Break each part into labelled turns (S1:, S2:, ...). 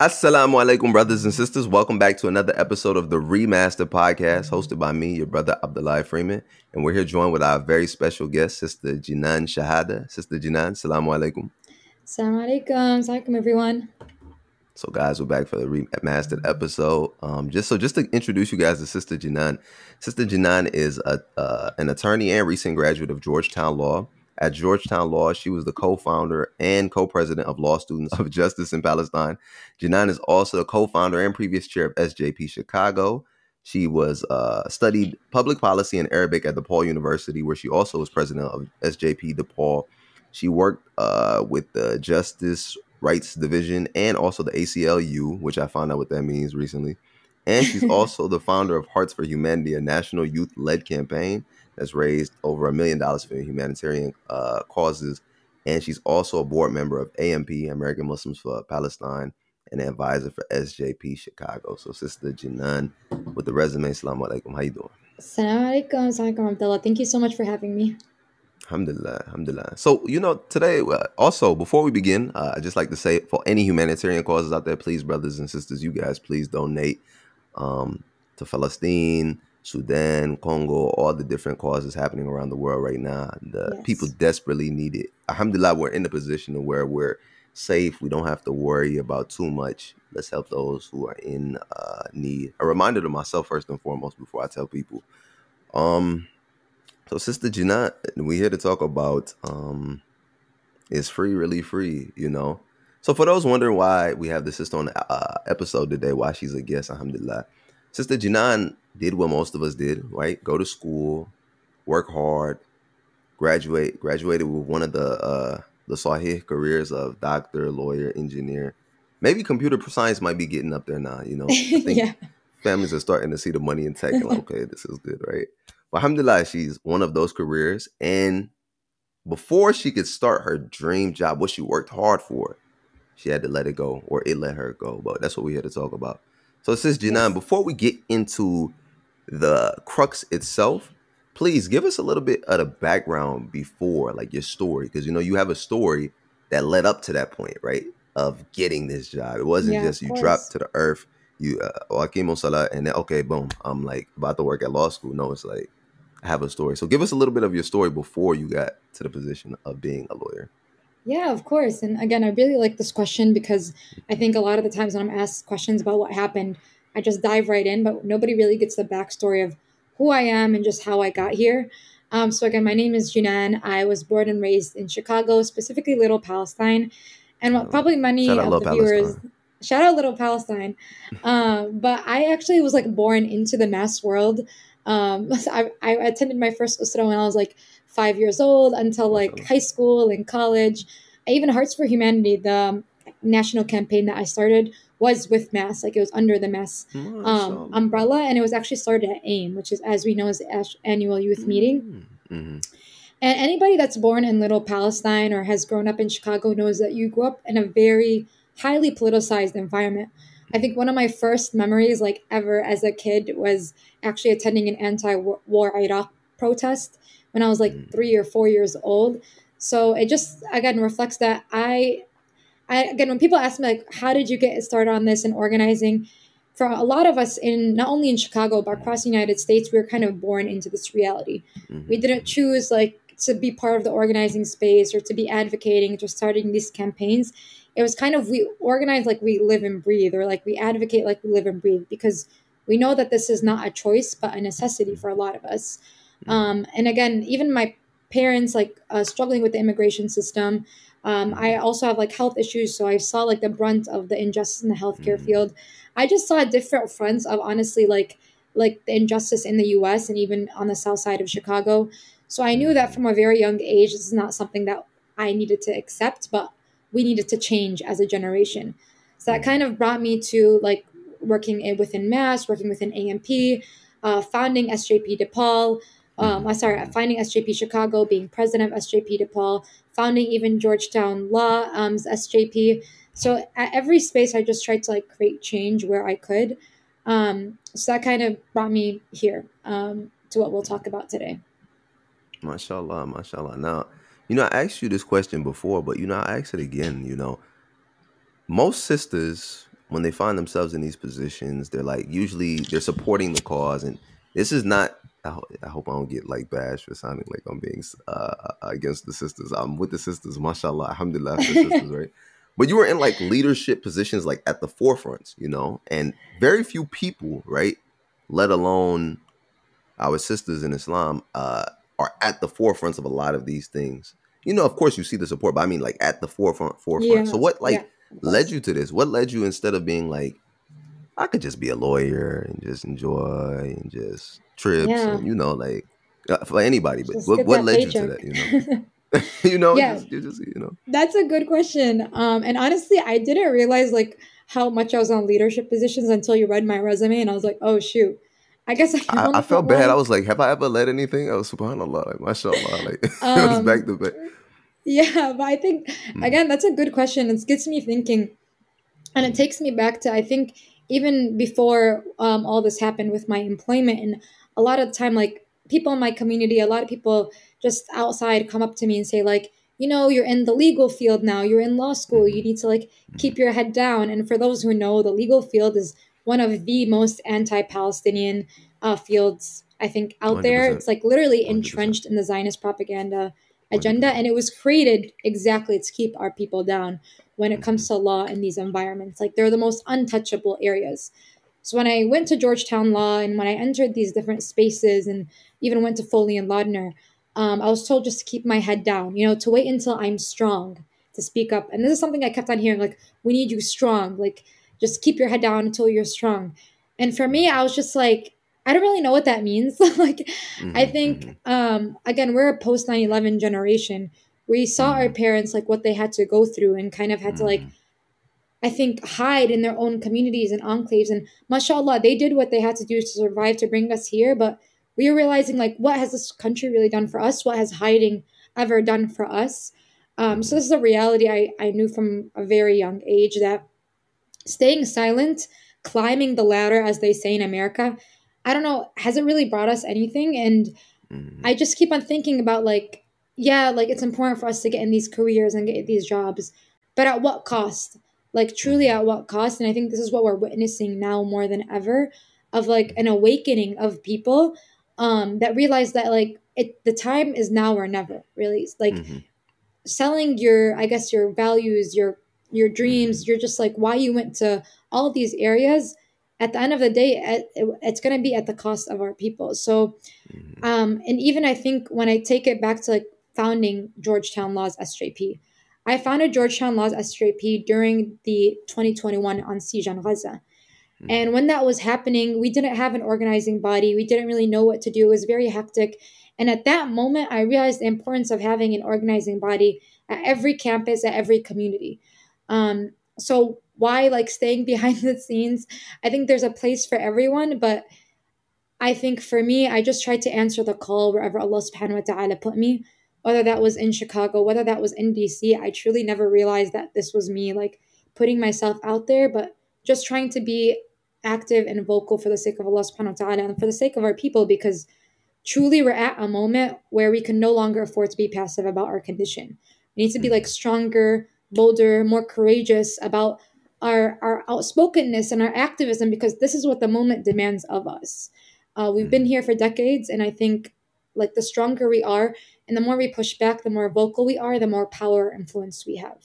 S1: Assalamu alaikum, brothers and sisters. Welcome back to another episode of the Remaster Podcast, hosted by me, your brother Abdullah Freeman. And we're here joined with our very special guest, Sister Jinan Chehade. Sister Jinan, Assalamu alaikum.
S2: Assalamu alaikum. Assalamu everyone.
S1: So, guys, we're back for the remastered episode. Um, just so, just to introduce you guys to Sister Jinan. Sister Jinan is a, uh, an attorney and recent graduate of Georgetown Law. At Georgetown Law, she was the co-founder and co-president of Law Students of Justice in Palestine. Jinan is also the co-founder and previous chair of SJP Chicago. She was uh, studied public policy and Arabic at DePaul University, where she also was president of SJP DePaul. She worked uh, with the Justice Rights Division and also the ACLU, which I found out what that means recently. And she's also the founder of Hearts for Humanity, a national youth led campaign that's raised over a million dollars for humanitarian uh, causes. And she's also a board member of AMP, American Muslims for Palestine, and an advisor for SJP Chicago. So, Sister Jinan with the resume, Assalamu alaikum. How you doing?
S2: Assalamu alaikum. Assalamu Abdullah. Thank you so much for having me.
S1: Alhamdulillah, alhamdulillah. So, you know, today, uh, also, before we begin, uh, I'd just like to say for any humanitarian causes out there, please, brothers and sisters, you guys, please donate um, to Palestine, Sudan, Congo, all the different causes happening around the world right now. The yes. people desperately need it. Alhamdulillah, we're in a position where we're safe. We don't have to worry about too much. Let's help those who are in uh, need. A reminder to myself, first and foremost, before I tell people. Um, so, Sister Jinan, we're here to talk about um, is free really free? You know. So, for those wondering why we have the sister on the uh, episode today, why she's a guest, Alhamdulillah, Sister Jinan did what most of us did, right? Go to school, work hard, graduate, graduated with one of the uh, the Sahih careers of doctor, lawyer, engineer. Maybe computer science might be getting up there now. You know, I think yeah. families are starting to see the money in tech. And like, okay, this is good, right? But alhamdulillah, she's one of those careers. And before she could start her dream job, what she worked hard for, she had to let it go or it let her go. But that's what we're here to talk about. So, Sis Jinan, before we get into the crux itself, please give us a little bit of the background before, like your story, because you know you have a story that led up to that point, right? Of getting this job. It wasn't yeah, just you dropped to the earth, you uh, Salah, and then okay, boom, I'm like about to work at law school. No, it's like I have a story. So give us a little bit of your story before you got to the position of being a lawyer.
S2: Yeah, of course. And again, I really like this question because I think a lot of the times when I'm asked questions about what happened, I just dive right in, but nobody really gets the backstory of who I am and just how I got here. Um, so again, my name is Jinan. I was born and raised in Chicago, specifically Little Palestine, and what probably many of the Palestine. viewers shout out Little Palestine. Um, but I actually was like born into the MAS world. Um, I, I, attended my first Usra when I was like five years old until like high school and college. I even Hearts for Humanity, the national campaign that I started, was with MAS. Like it was under the MAS um, umbrella, and it was actually started at AIM, which is, as we know, is the annual youth meeting. Mm-hmm. And anybody that's born in Little Palestine or has grown up in Chicago knows that you grew up in a very highly politicized environment. I think one of my first memories, like ever as a kid, was actually attending an anti-war Iraq protest when I was like mm. three or four years old. So it just again reflects that I, I again when people ask me like, how did you get started on this and organizing? For a lot of us in not only in Chicago but across the United States, we were kind of born into this reality. Mm-hmm. We didn't choose like to be part of the organizing space or to be advocating or starting these campaigns it was kind of we organize like we live and breathe or like we advocate like we live and breathe because we know that this is not a choice but a necessity for a lot of us mm-hmm. um, and again even my parents like uh, struggling with the immigration system um, i also have like health issues so i saw like the brunt of the injustice in the healthcare mm-hmm. field i just saw different fronts of honestly like like the injustice in the us and even on the south side of chicago so i knew that mm-hmm. from a very young age this is not something that i needed to accept but we needed to change as a generation. So that kind of brought me to like working in, within MAS, working within AMP, uh, founding SJP DePaul. Um, I sorry, finding SJP Chicago, being president of SJP DePaul, founding even Georgetown Law um, SJP. So at every space, I just tried to like create change where I could. Um, so that kind of brought me here um, to what we'll talk about today.
S1: MashaAllah, MashaAllah. Now, you know, I asked you this question before, but you know, I ask it again. You know, most sisters when they find themselves in these positions, they're like usually they're supporting the cause, and this is not. I, ho- I hope I don't get like bashed for sounding like I'm being uh, against the sisters. I'm with the sisters, mashallah, alhamdulillah, for the sisters, right? But you were in like leadership positions, like at the forefront, you know, and very few people, right? Let alone our sisters in Islam, uh, are at the forefronts of a lot of these things. You know, of course, you see the support, but I mean, like at the forefront, forefront.
S2: Yeah,
S1: So, what like
S2: yeah,
S1: led you to this? What led you instead of being like, I could just be a lawyer and just enjoy and just trips
S2: Yeah.
S1: and you know, like uh, for anybody. But
S2: Just
S1: what what led you to that? You know, you know,
S2: Yeah.
S1: just, you just you know.
S2: That's a good question. Um, and honestly, I didn't realize like how much I was on leadership positions until you read my resume, and I was like, oh shoot, I guess I
S1: I, I felt bad. I was like, have I ever led anything? I was subhanallah, like mashallah, like it was
S2: Um,
S1: back to back.
S2: Yeah, but I think
S1: Mm.
S2: again, that's a good question. It gets me thinking, and it takes me back to I think even before um, all this happened with my employment, and a lot of the time, like people in my community, a lot of people just outside come up to me and say like, you know, you're in the legal field now. You're in law school. You need to like keep your head down. And for those who know, the legal field is one of the most anti-Palestinian uh, fields I think out there.
S1: 100%.
S2: It's like literally
S1: 100%.
S2: entrenched in the Zionist propaganda agenda and it was created exactly to keep our people down when it comes to law in these environments. Like they're the most untouchable areas. So when i went to georgetown law and when i entered these different spaces and even went to foley and lardner um, i was told just to keep my head down you know to wait until i'm strong to speak up. And this is something i kept on hearing like we need you strong. Like just keep your head down until you're strong. And for me i was just like i don't really know what that means. Like I
S1: Mhm,
S2: think
S1: mhm.
S2: um again we're a post 9/11 generation. We saw our
S1: Mhm.
S2: parents like what they had to go through and kind of had to like
S1: Mhm.
S2: I think hide in their own communities and enclaves and mashallah they did what they had to do to survive to bring us here but we were realizing like what has this country really done for us? What has hiding ever done for us? Um, so this is a reality I, I knew from a very young age that staying silent, climbing the ladder, as they say in America, I don't know, has it really brought us anything? And
S1: Mhm.
S2: I just keep on thinking about like, yeah, like it's important for us to get in these careers and get these jobs, but at what cost? Like truly at what cost? And I think this is what we're witnessing now more than ever of like an awakening of people um that realize that like it the time is now or never really It's like
S1: Mhm.
S2: selling your i guess your values your your dreams you're just like why you went to all these areas at the end of the day it, it- it's going to be at the cost of our people so
S1: Mhm.
S2: um and even i think when i take it back to like founding georgetown laws sjp i founded georgetown laws sjp during the 2021 on siege on gaza and when that was happening, we didn't have an organizing body. We didn't really know what to do. It was very hectic. And at that moment, I realized the importance of having an organizing body at every campus, at every community. Um, so, why like staying behind the scenes? I think there's a place for everyone, but I think for me, I just tried to answer the call wherever Allah subhanahu wa ta'ala put me, whether that was in Chicago, whether that was in DC. I truly never realized that this was me like putting myself out there, but just trying to be active and vocal for the sake of Allah subhanahu wa ta'ala and for the sake of our people because truly we're at a moment where we can no longer afford to be passive about our condition. We need to be like stronger, bolder, more courageous about our our outspokenness and our activism because this is what the moment demands of us. Uh, we've been here for decades, and I think like the stronger we are, and the more we push back, the more vocal we are, the more power influence we have.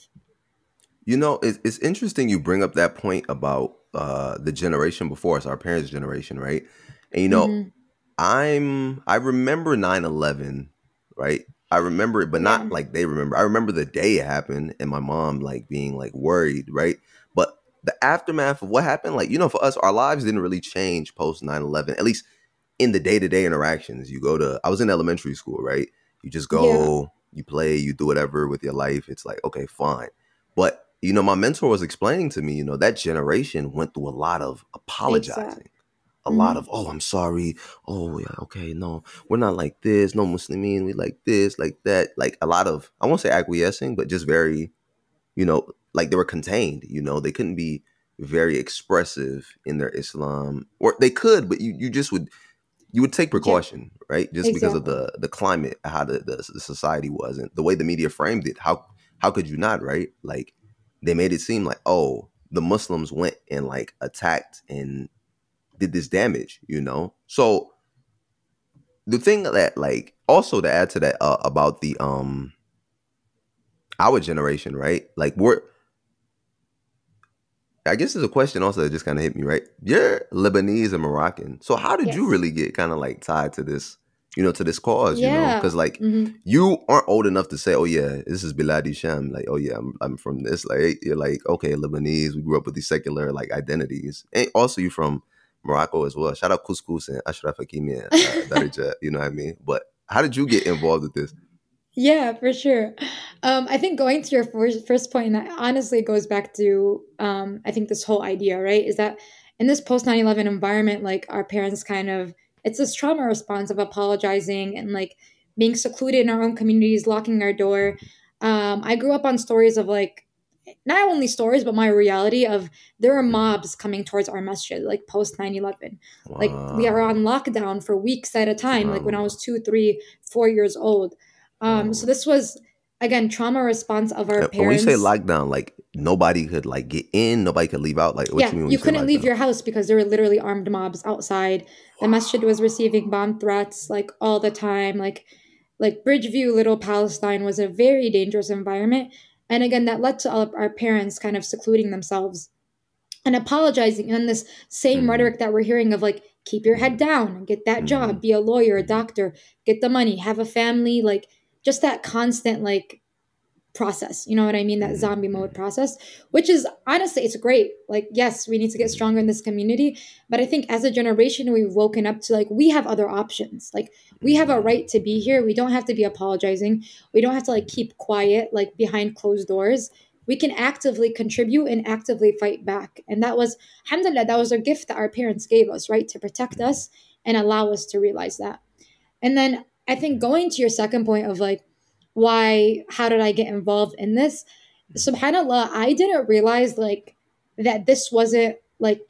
S1: You know, it's, it's interesting you bring up that point about uh, the generation before us, our parents' generation, right? And you know,
S2: Mhm.
S1: I'm I remember 9/11, right? I remember it, but
S2: Yeah.
S1: not like they remember. I remember the day it happened and my mom like being like worried, right? But the aftermath of what happened, like, you know, for us, our lives didn't really change post 9/11, at least in the day-to-day interactions. You go to I was in elementary school, right? You just go, you play, you do whatever with your life. It's like, okay, fine. But you know, my mentor was explaining to me, you know, that generation went through a lot of apologizing.
S2: Exact.
S1: A lot
S2: Mhm.
S1: of, oh, I'm sorry. Oh, yeah, okay, no, we're not like this. No Muslimin, we like this, like that. Like a lot of, I won't say acquiescing, but just very, you know, like they were contained. You know, they couldn't be very expressive in their Islam, or they could, but you you just would you would take precaution, right? Just because of the the climate, how the, the the society was, and the way the media framed it. How how could you not, right? Like they made it seem like, oh, the Muslims went and like attacked and did this damage, you know? So the thing that like also to add to that uh, about the um our generation, right? Like we're I guess there's a question also that just kind of hit me, right? You're Lebanese and Moroccan. So how did yes. you really get kind of like tied to this, you know, to this cause, yeah. you know? Because like mm-hmm. you aren't old enough to say, oh yeah, this is Biladi Sham. Like, oh yeah, I'm, I'm from this. Like you're like, okay, Lebanese. We grew up with these secular like identities. And also you from Morocco as well. Shout out Couscous and Achraf Hakimi and uh, Darija, you know what I mean? But how did you get involved with this?
S2: Yeah, for sure. Um, I think going to your first, first point, and that honestly goes back to, um, I think this whole idea, right, is that in this post 9 11 environment, like our parents kind of, it's this trauma response of apologizing and like being secluded in our own communities, locking our door. Um, I grew up on stories of like, not only stories, but my reality of there are mobs coming towards our masjid, like post 9 11. Wow. Like we are on lockdown for weeks at a time, wow. like when I was two, three, four years old. Um, so this was again trauma response of our parents. When you
S1: say lockdown, like nobody could like get in, nobody could leave out. Like
S2: yeah, you, you couldn't leave your house because there were literally armed mobs outside. The masjid was receiving bomb threats like all the time. Like like Bridgeview, Little Palestine was a very dangerous environment. And again, that led to all of our parents kind of secluding themselves and apologizing and this same mm-hmm. rhetoric that we're hearing of like keep your head down get that mm-hmm. job be a lawyer a doctor get the money have a family like just that constant like process you know what i mean? That mm-hmm. zombie mode process which is honestly it's great. Like yes we need to get stronger in this community but i think as a generation we've woken up to like we have other options. Like we have a mm-hmm. right to be here. We don't have to be apologizing. We don't have to like keep quiet like behind closed doors. We can actively contribute and actively fight back. And that was alhamdulillah that was a gift that our parents gave us right? To protect us and allow us to realize that. And then I think going to your second point of like, why, how did I get involved in this? Subhanallah, I didn't realize like that this wasn't like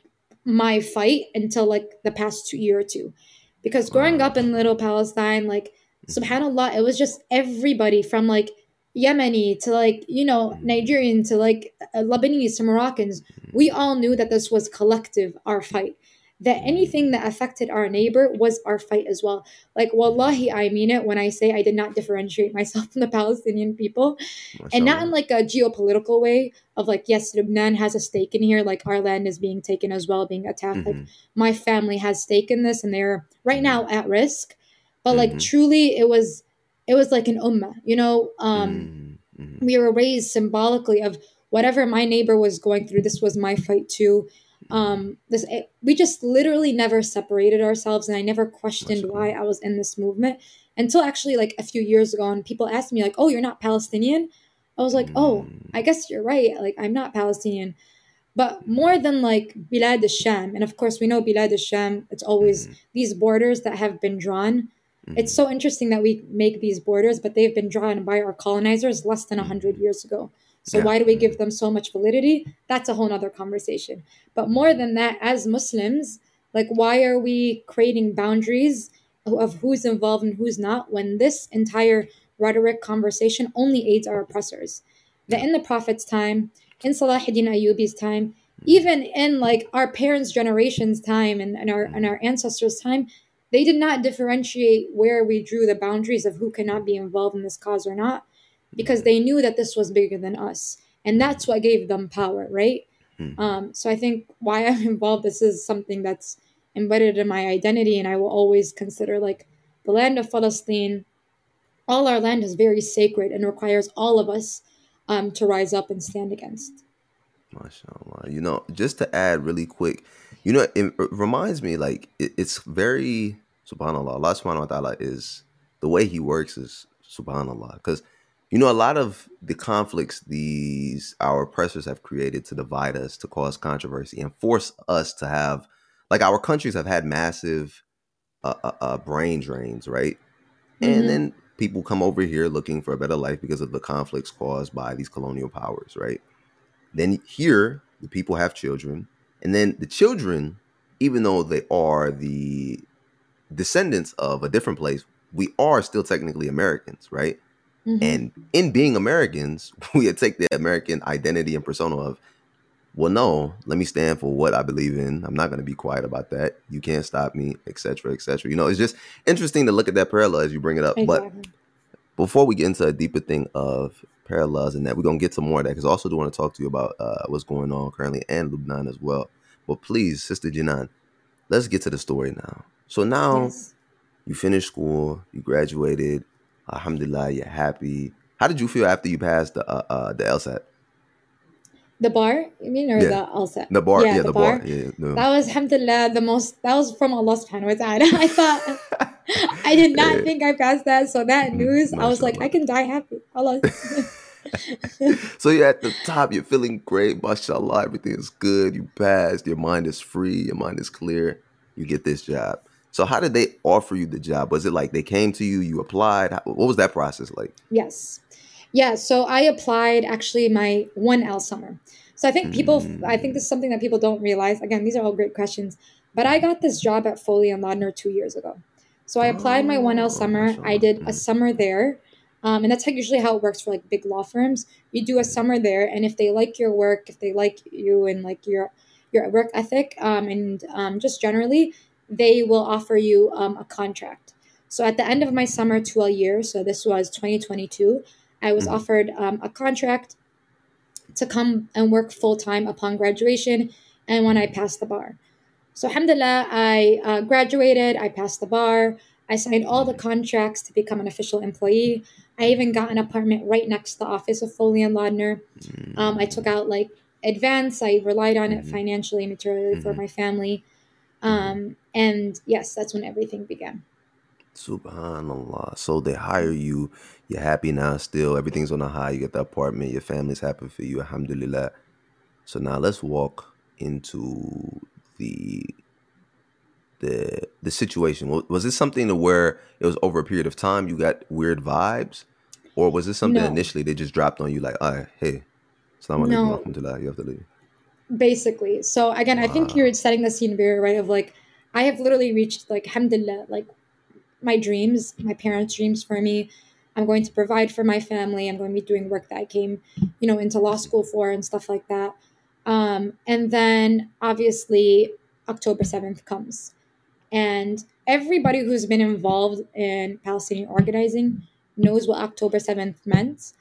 S2: my fight until like the past two year or two. Because growing up in Little Palestine, like, mm. subhanallah, it was just everybody from like Yemeni to like, you know, mm. Nigerian to like uh, Lebanese to Moroccans. Mm. We all knew that this was collective, our fight that anything that affected our neighbor was our fight as well. Like, wallahi, I mean it when I say I did not differentiate myself from the Palestinian people. And not in like a geopolitical way of like, yes, Lebanon has a stake in here, like our land is being taken as well, being attacked. Mm-hmm. Like, my family has stake in this and they're right now at risk. But like, mm-hmm. truly, it was. It was like an ummah, you know. Um, mm-hmm. We were raised symbolically of whatever my neighbor was going through. This was my fight too um this it, we just literally never separated ourselves and i never questioned why i was in this movement until actually like a few years ago and people asked me like oh you're not palestinian i was like oh i mm. guess you're right like i'm not palestinian but more than like bilad al-sham and of course we know bilad al-sham it's always mm-hmm. these borders that have been drawn mm-hmm. it's so interesting that we make these borders but they've been drawn by our colonizers less than 100 mm-hmm. years ago so yeah. why do we give them so much validity? That's a whole nother conversation. But more than that, as Muslims, like why are we creating boundaries of who's involved and who's not when this entire rhetoric conversation only aids our oppressors? That in the Prophet's time, in Salahuddin Ayyubi's time, even in like our parents' generation's time and, and our and our ancestors' time, they did not differentiate where we drew the boundaries of who cannot be involved in this cause or not because they knew that this was bigger than us and that's what gave them power right mm-hmm. um, so i think why i'm involved this is something that's embedded in my identity and i will always consider like the land of palestine all our land is very sacred and requires all of us um, to rise up and stand against
S1: MashaAllah. You know, just to add really quick, you know, it, reminds me like it, it's very subhanallah. Allah subhanahu wa ta'ala is the way he works is subhanallah. Because you know, a lot of the conflicts these our oppressors have created to divide us, to cause controversy, and force us to have, like, our countries have had massive uh, uh, uh, brain drains, right? Mm-hmm. And then people come over here looking for a better life because of the conflicts caused by these colonial powers, right? Then here, the people have children, and then the children, even though they are the descendants of a different place, we are still technically Americans, right? Mm-hmm. And in being Americans, we take the American identity and persona of well, no, let me stand for what I believe in. I'm not going to be quiet about that. You can't stop me, etc., etc. You know, it's just interesting to look at that parallel as you bring it up. Exactly. But before we get into a deeper thing of parallels and that, we're going to get to more of that because I also do want to talk to you about uh, what's going on currently and Lebanon as well. But please, Sister Jinan, let's get to the story now. So now yes. you finished school, you graduated, Alhamdulillah, you're happy. How did you feel after you passed the uh, uh, the LSAT?
S2: The bar, you mean, or yeah. the LSAT?
S1: The bar, yeah, yeah the, the, bar. bar. Yeah,
S2: no. That was, alhamdulillah, the most, that was from Allah subhanahu wa ta'ala. I thought, I did not yeah. think I passed that. So that mm, news, I was like, I can die happy. Allah.
S1: so you're at the top, you're feeling great, mashallah, everything is good, you passed, your mind is free, your mind is clear, you get this job. So how did they offer you the job? Was it like they came to you, you applied? What was that process like?
S2: Yes. Yeah, so I applied actually my 1L summer. So I think people, mm. I think this is something that people don't realize. Again, these are all great questions. But I got this job at Foley and Lardner two years ago. So I applied my 1L summer. I did a summer there. Um, and that's how, usually how it works for like big law firms. You do a summer there, and if they like your work, if they like you and like your your work ethic, um, and um, just generally, they will offer you um, a contract. So at the end of my summer to a year, so this was 2022, I was mm-hmm. offered um, a contract to come and work full time upon graduation and when I passed the bar. So, alhamdulillah, I uh, graduated, I passed the bar, I signed all the contracts to become an official employee. I even got an apartment right next to the office of Foley and Lardner. Um, I took out like advance, I relied on it mm-hmm. financially, materially for mm-hmm. my family. Um, and yes, that's when everything began.
S1: Subhanallah. So they hire you. You're happy now still. Everything's on a high. You get the apartment. Your family's happy for you. Alhamdulillah. So now let's walk into the the the situation. Was this something to where it was over a period of time you got weird vibes? Or was this something no. initially they just dropped on you like, all right, hey, Assalamu no. alaikum, you have to leave?
S2: Basically. So again, wow. I think you're setting the scene very right of like I have literally reached like alhamdulillah, like my dreams, my parents' dreams for me. I'm going to provide for my family. I'm going to be doing work that I came, you know, into law school for and stuff like that. Um, and then obviously October 7th comes. And everybody who's been involved in Palestinian organizing knows what October 7th meant.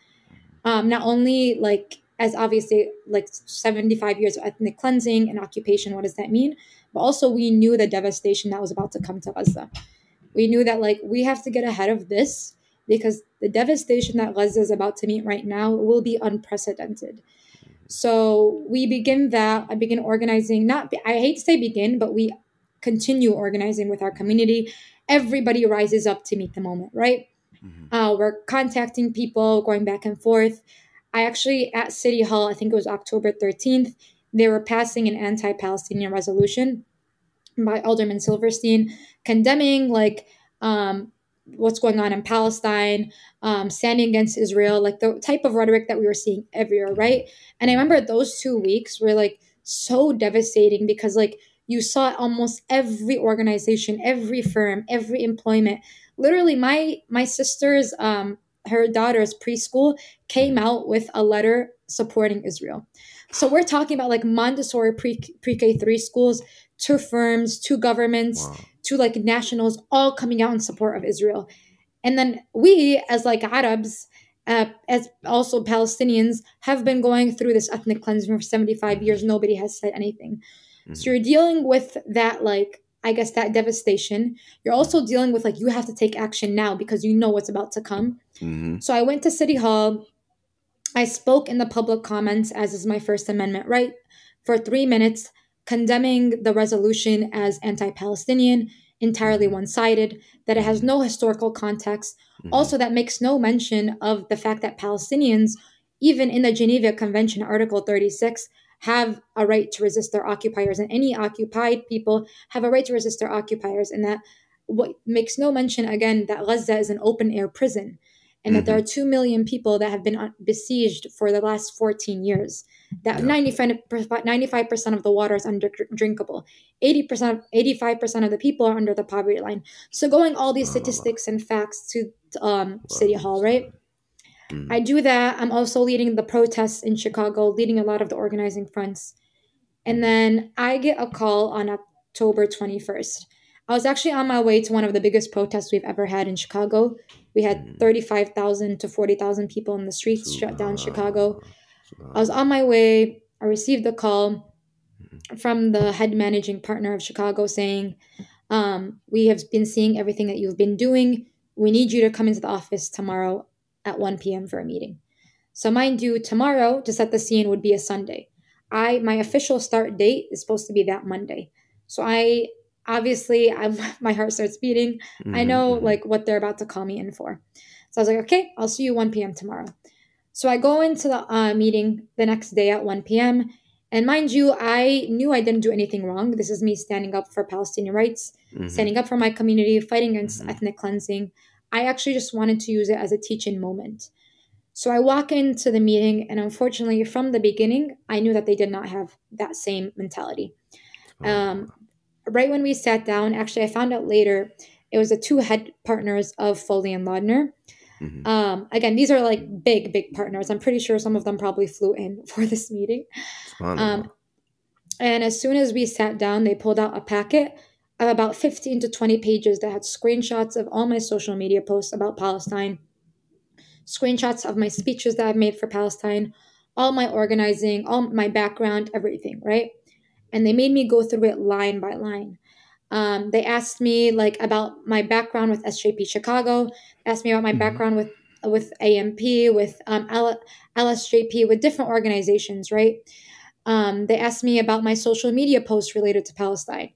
S2: Um, not only like as obviously like 75 years of ethnic cleansing and occupation, what does that mean? But also we knew the devastation that was about to come to Gaza we knew that like we have to get ahead of this because the devastation that Gaza is about to meet right now will be unprecedented. So we begin that. I begin organizing. Not I hate to say begin, but we continue organizing with our community. Everybody rises up to meet the moment, right? Mm-hmm. Uh, we're contacting people, going back and forth. I actually at City Hall, I think it was October 13th, they were passing an anti-Palestinian resolution by Alderman Silverstein condemning like um, what's going on in Palestine, um, standing against Israel, like the type of rhetoric that we were seeing everywhere, right? And I remember those two weeks were like so devastating because like you saw almost every organization, every firm, every employment. Literally, my my sister's um, her daughter's preschool came out with a letter supporting Israel. So we're talking about like Montessori pre pre K three schools to firms, to governments, wow. to like nationals, all coming out in support of Israel. And then we, as like Arabs, uh, as also Palestinians, have been going through this ethnic cleansing for 75 mm-hmm. years. Nobody has said anything. Mm-hmm. So you're dealing with that, like, I guess, that devastation. You're also dealing with, like, you have to take action now because you know what's about to come. Mm-hmm. So I went to City Hall. I spoke in the public comments, as is my First Amendment right, for three minutes condemning the resolution as anti Palestinian, entirely mm-hmm. one sided, that it has no historical context. Mm-hmm. Also, that makes no mention of the fact that Palestinians, even in the Geneva Convention, Article 36, have a right to resist their occupiers, and any occupied people have a right to resist their occupiers, and that what makes no mention again that Gaza is an open air prison and mm-hmm. that there are mm-hmm. 2 million people that have been besieged for the last 14 years that yeah. 95, percent of the water is undrinkable 80% 85% of the people are under the poverty line so going all these statistics and facts to um, city hall right mm. i do that i'm also leading the protests in chicago leading a lot of the organizing fronts And then I get a call on October 21st. I was actually on my way to one of the biggest protests we've ever had in Chicago. We had
S1: Mm.
S2: 35,000 to 40,000 people in the streets shut down Chicago.
S1: Subhanallah.
S2: I was on my way. I received a call
S1: Mm-hmm.
S2: from the head managing partner of Chicago saying, um, We have been seeing everything that you've been doing. We need you to come into the office tomorrow at 1 p.m. for a meeting. So, mind you, tomorrow, to set the scene, would be a Sunday. I my official start date is supposed to be that Monday. So I obviously I'm my heart starts beating. I
S1: Mhm,
S2: know
S1: mhm.
S2: like what they're about to call me in for. So I was like, okay, I'll see you 1 p.m. tomorrow. So I go into the uh, meeting the next day at 1 p.m. And mind you, I knew I didn't do anything wrong. This is me standing up for Palestinian rights,
S1: Mhm.
S2: standing up for my community, fighting against
S1: Mhm.
S2: ethnic cleansing. I actually just wanted to use it as a teaching moment. So I walk into the meeting, and unfortunately, from the beginning, I knew that they did not have that same mentality. Um, right when we sat down, actually, I found out later it was the two head partners of Foley and Lardner.
S1: Mhm.
S2: Um, again, these are like big, big partners. I'm pretty sure some of them probably flew in for this meeting. Um, and as soon as we sat down, they pulled out a packet about 15 to 20 pages that had screenshots of all my social media posts about Palestine, screenshots of my speeches that I've made for Palestine, all my organizing, all my background, everything, right? And they made me go through it line by line. Um, they asked me like about my background with SJP Chicago, asked me about my
S1: Mhm.
S2: background with with AMP, with um, L- LSJP, with different organizations, right? Um, they asked me about my social media posts related to Palestine.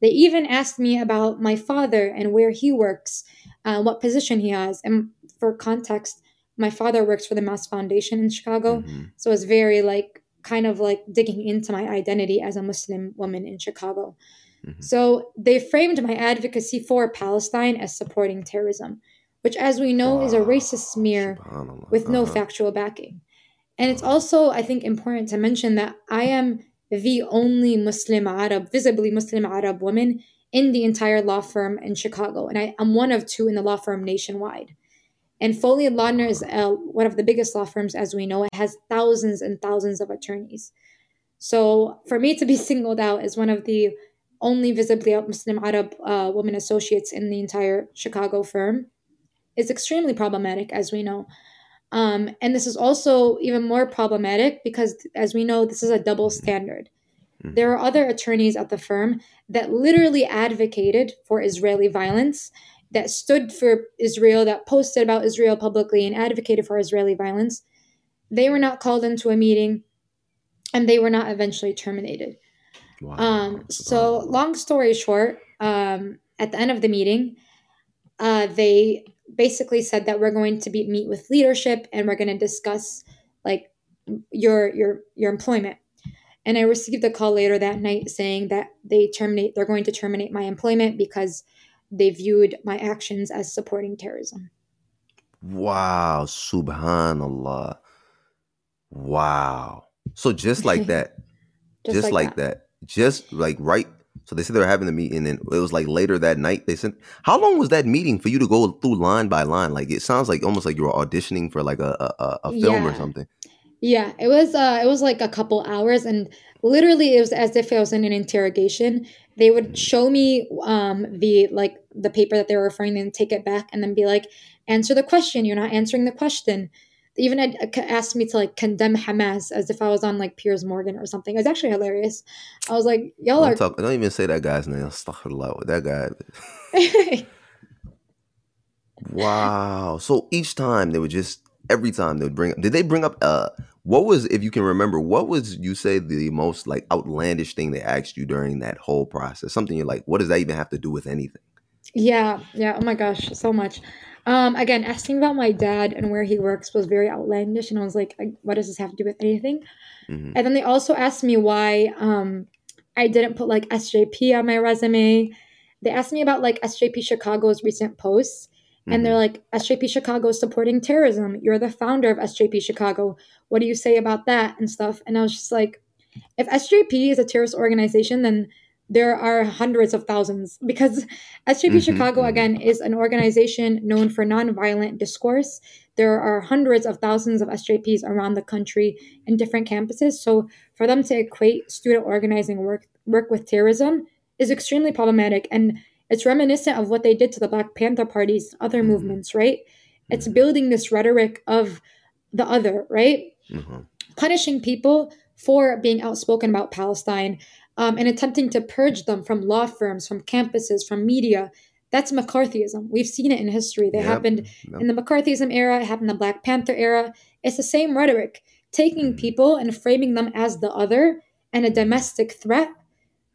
S2: They even asked me about my father and where he works, uh, what position he has. And for context, my father works for the MAS Foundation in Chicago.
S1: Mhm.
S2: So it's very like kind of like digging into my identity as a Muslim woman in Chicago.
S1: Mhm.
S2: So they framed my advocacy for Palestine as supporting terrorism, which, as we know, is a racist smear with no
S1: Uh-huh.
S2: factual backing. And it's also, I think, important to mention that I am the only Muslim Arab, visibly Muslim Arab woman in the entire law firm in Chicago. And I, I'm one of two in the law firm nationwide. And Foley and Lardner is uh, one of the biggest law firms, as we know. It has thousands and thousands of attorneys. So for me to be singled out as one of the only visibly Muslim Arab uh, associates in the entire Chicago firm is extremely problematic, as we know. Um, and this is also even more problematic because, as we know, this is a double standard.
S1: Mhm.
S2: There are other attorneys at the firm that literally advocated for Israeli violence, that stood for Israel, that posted about Israel publicly and advocated for Israeli violence. They were not called into a meeting and they were not eventually terminated.
S1: Wow.
S2: Um, so, long story short, um, at the end of the meeting, uh, they basically said that we're going to be meet with leadership and we're going to discuss like your your your employment. And I received a call later that night saying that they terminate they're going to terminate my employment because they viewed my actions as supporting terrorism.
S1: Wow, subhanallah. Wow. So just like that, just, like, that. just like right. So they said they were having the meeting, and it was like later that night. They sent. How long was that meeting for you to go through line by line? Like it sounds like almost like you were auditioning for like a a, a- film or something.
S2: Yeah, it was uh it was like a couple hours and literally it was as if I was in an interrogation. They would show me um the like the paper that they were referring and take it back and then be like, answer the question. You're not answering the question. They even had uh, asked me to like condemn Hamas as if I was on like Piers Morgan or something. It was actually hilarious. I was like, y'all
S1: Don't
S2: are
S1: talk. Don't even say that guy's name. Astaghfirullah. That guy. Wow. So each time they would just every time they would bring up, did they bring up uh what was if you can remember what was you say the most like outlandish thing they asked you during that whole process? Something you're like, what does that even have to do with anything?
S2: Yeah, yeah. Oh my gosh, so much. Um, again, asking about my dad and where he works was very outlandish, and I was like, what does this have to do with anything?
S1: Mhm.
S2: And then they also asked me why um, I didn't put like SJP on my resume. They asked me about like SJP Chicago's recent posts, and they're like, SJP Chicago is supporting terrorism. You're the founder of SJP Chicago. What do you say about that and stuff? And I was just like, if SJP is a terrorist organization, then there are hundreds of thousands because SJP
S1: Mhm,
S2: Chicago
S1: mhm.
S2: again is an organization known for nonviolent discourse. there are hundreds of thousands of SJPs around the country in different campuses. So for them to equate student organizing work work with terrorism is extremely problematic and it's reminiscent of what they did to the Black Panther parties, other mm-hmm. movements, right? It's mm-hmm. building this rhetoric of the other, right? Mm-hmm. Punishing people for being outspoken about Palestine um, and attempting to purge them from law firms, from campuses, from media. That's McCarthyism. We've seen it in history. They yep. happened yep. in the McCarthyism era, it happened in the Black Panther era. It's the same rhetoric, taking mm-hmm. people and framing them as the other and a domestic threat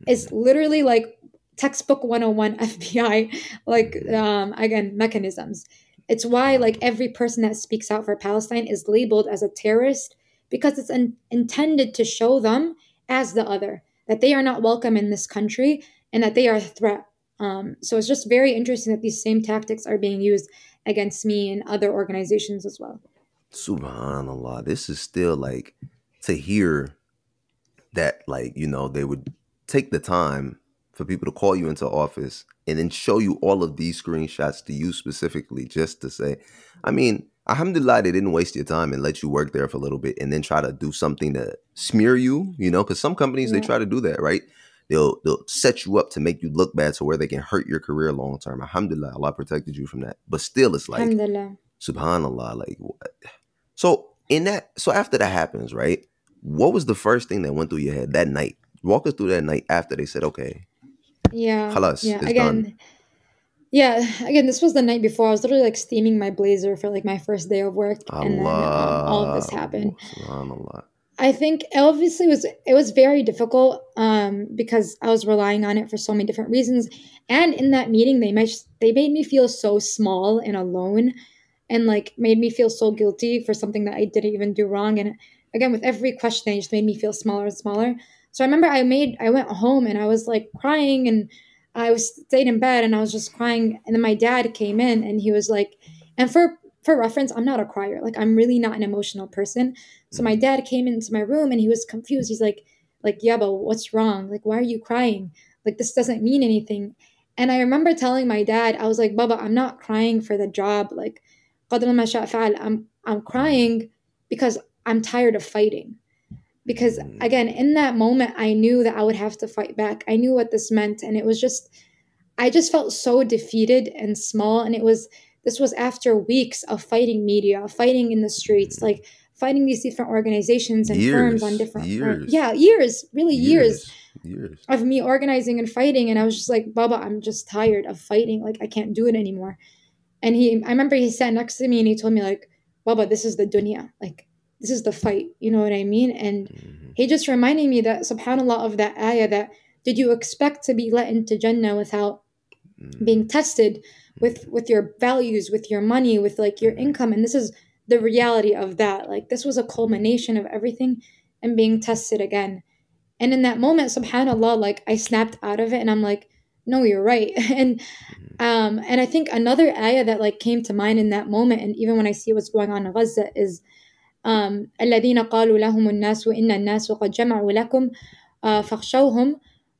S2: is mm-hmm. literally like textbook 101 FBI, like, um, again, mechanisms. It's why, like, every person that speaks out for Palestine is labeled as a terrorist because it's an, intended to show them as the other, that they are not welcome in this country and that they are a threat. Um, so it's just very interesting that these same tactics are being used against me and other organizations as well.
S1: Subhanallah. This is still like to hear that, like, you know, they would take the time for people to call you into office and then show you all of these screenshots to you specifically just to say, I mean, alhamdulillah, they didn't waste your time and let you work there for a little bit and then try to do something to smear you, you know, because some companies, yeah. they try to do that, right? They'll, they'll set you up to make you look bad to where they can hurt your career long term. Alhamdulillah, Allah protected you from that. But still, it's like, subhanallah, like, what? So, in that, so after that happens, right? What was the first thing that went through your head that night? Walk us through that night after they said, okay,
S2: yeah.
S1: Khalas,
S2: yeah. Again. Done. Yeah, again, this was the night before. I was literally like steaming my blazer for like my first day of work, Allah. and then um, all of this happened. I think obviously it was it was very difficult um, because I was relying on it for so many different reasons, and in that meeting they made they made me feel so small and alone, and like made me feel so guilty for something that I didn't even do wrong. And again, with every question, they just made me feel smaller and smaller. So I remember I made I went home and I was like crying and I was stayed in bed and I was just crying. And then my dad came in and he was like and for for reference I'm not a crier. Like I'm really not an emotional person. So my mm-hmm. dad came into my room and he was confused. He's like like yeah but what's wrong? Like why are you crying? Like this doesn't mean anything. And I remember telling my dad I was like Baba I'm not crying for the job. Like I'm I'm crying because I'm tired of fighting because mm. again in that moment i knew that i would have to fight back i knew what this meant and it was just i just felt so defeated and small and it was this was after weeks of fighting media fighting in the streets like fighting these different organizations and years, firms on different years. yeah years really years, years years of me organizing and fighting and i was just like baba i'm just tired of fighting like i can't do it anymore and he i remember he sat next to me and he told me like baba this is the dunya like this is the fight you know what i mean and mm-hmm. he just reminded me that subhanallah of that ayah that did you expect to be let into jannah without mm-hmm. being tested with mm-hmm. with your values with your money with like your mm-hmm. income and this is the reality of that like this was a culmination of everything and being tested again and in that moment subhanallah like i snapped out of it and i'm like no you're right and mm-hmm. um and i think another ayah that like came to mind in that moment and even when i see what's going on in gaza is الذين قالوا لهم الناس إن الناس قد جمعوا لكم فاخشوهم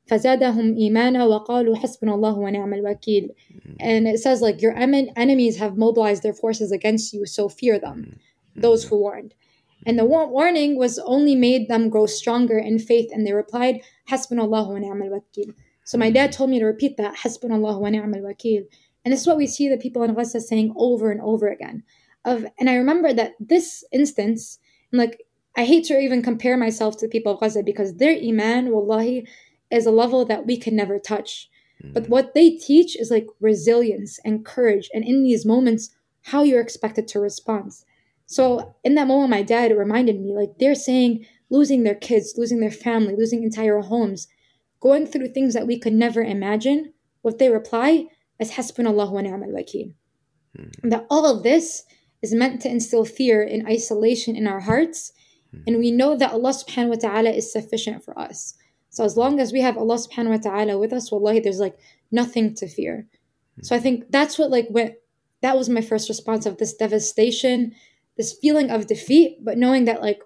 S2: فزادهم إيمانا وقالوا حسبنا الله ونعم الوكيل and it says like your enemies have mobilized their forces against you so fear them those who warned and the warning was only made them grow stronger in faith and they replied حسبنا الله ونعم الوكيل so my dad told me to repeat that حسبنا الله ونعم الوكيل and this is what we see the people in Gaza saying over and over again of and I remember that this instance, like I hate to even compare myself to the people of Gaza because their iman, wallahi, is a level that we can never touch. Mm-hmm. But what they teach is like resilience and courage, and in these moments, how you're expected to respond. So in that moment, my dad reminded me, like they're saying losing their kids, losing their family, losing entire homes, going through things that we could never imagine. What they reply is Hasbunallah wa ni'mal wakil. Mm-hmm. That all of this is meant to instill fear and isolation in our hearts. Hmm. And we know that Allah subhanahu wa ta'ala is sufficient for us. So as long as we have Allah subhanahu wa ta'ala with us, wallahi, there's like nothing to fear. So I think that's what like went that was my first response of this devastation, this feeling of defeat, but knowing that like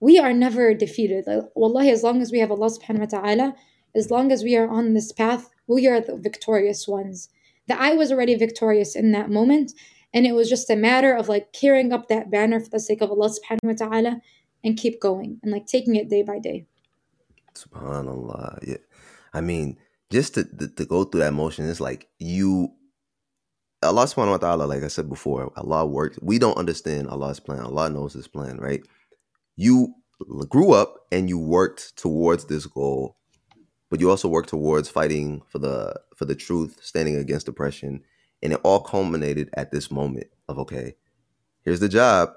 S2: we are never defeated. Like, wallahi, as long as we have Allah subhanahu wa ta'ala, as long as we are on this path, we are the victorious ones. That I was already victorious in that moment, And it was just a matter of like carrying up that banner for the sake of Allah subhanahu wa ta'ala and keep going and like taking it day by day.
S1: Subhanallah. Yeah. I mean, just to, to, go through that motion, it's like you Allah subhanahu wa ta'ala, like I said before, Allah works. We don't understand Allah's plan. Allah knows his plan, right? You grew up and you worked towards this goal, but you also worked towards fighting for the for the truth, standing against oppression, and it all culminated at this moment of okay, here's the job.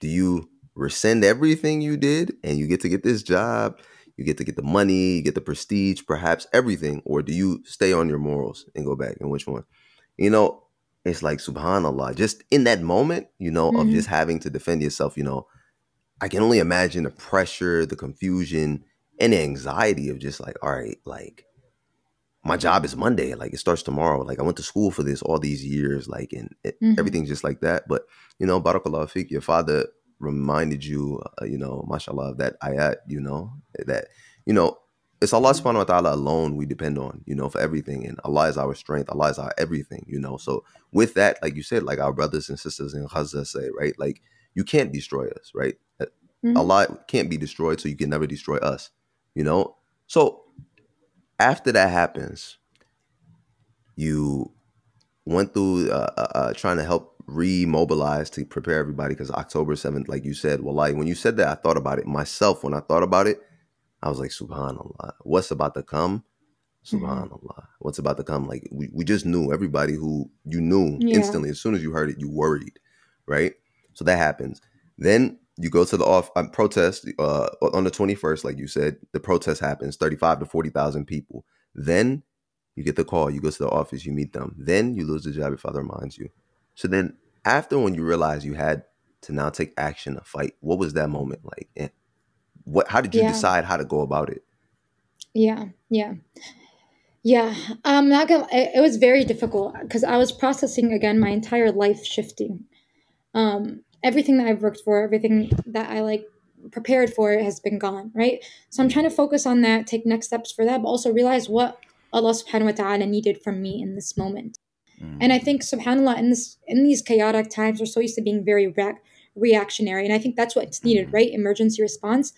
S1: Do you rescind everything you did and you get to get this job? You get to get the money, you get the prestige, perhaps everything, or do you stay on your morals and go back? And which one? You know, it's like subhanallah just in that moment you know mm-hmm. of just having to defend yourself you know i can only imagine the pressure the confusion and the anxiety of just like all right like my job is monday like it starts tomorrow like i went to school for this all these years like and it, mm-hmm. everything's just like that but you know barakallah fik your father reminded you uh, you know mashallah of that ayat you know that you know it's Allah subhanahu wa ta'ala alone we depend on, you know, for everything. And Allah is our strength. Allah is our everything, you know. So with that, like you said, like our brothers and sisters in Gaza say, right? Like you can't destroy us, right? Uh, mm-hmm. Allah can't be destroyed, so you can never destroy us, you know? So after that happens, you went through uh, uh, uh trying to help remobilize to prepare everybody because October 7th, like you said, well, like when you said that, I thought about it myself. When I thought about it, I was like, Subhanallah, what's about to come? Mm-hmm. Subhanallah, mm-hmm. what's about to come? Like we, we just knew everybody who you knew yeah. instantly as soon as you heard it, you worried, right? So that happens. Then you go to the off um, protest uh, on the 21st, like you said, the protest happens, 35 to 40,000 people. Then you get the call, you go to the office, you meet them. Then you lose the job, your father reminds you. So then after when you realize you had to now take action to fight, what was that moment like? And what how did you yeah. decide how to go about it
S2: yeah yeah yeah i'm not gonna it, it was very difficult because i was processing again my entire life shifting um everything that i've worked for everything that i like prepared for has been gone right so i'm trying to focus on that take next steps for that but also realize what allah subhanahu wa ta'ala needed from me in this moment mm. and i think subhanallah in this in these chaotic times we're so used to being very re- reactionary and i think that's what's needed mm. right emergency response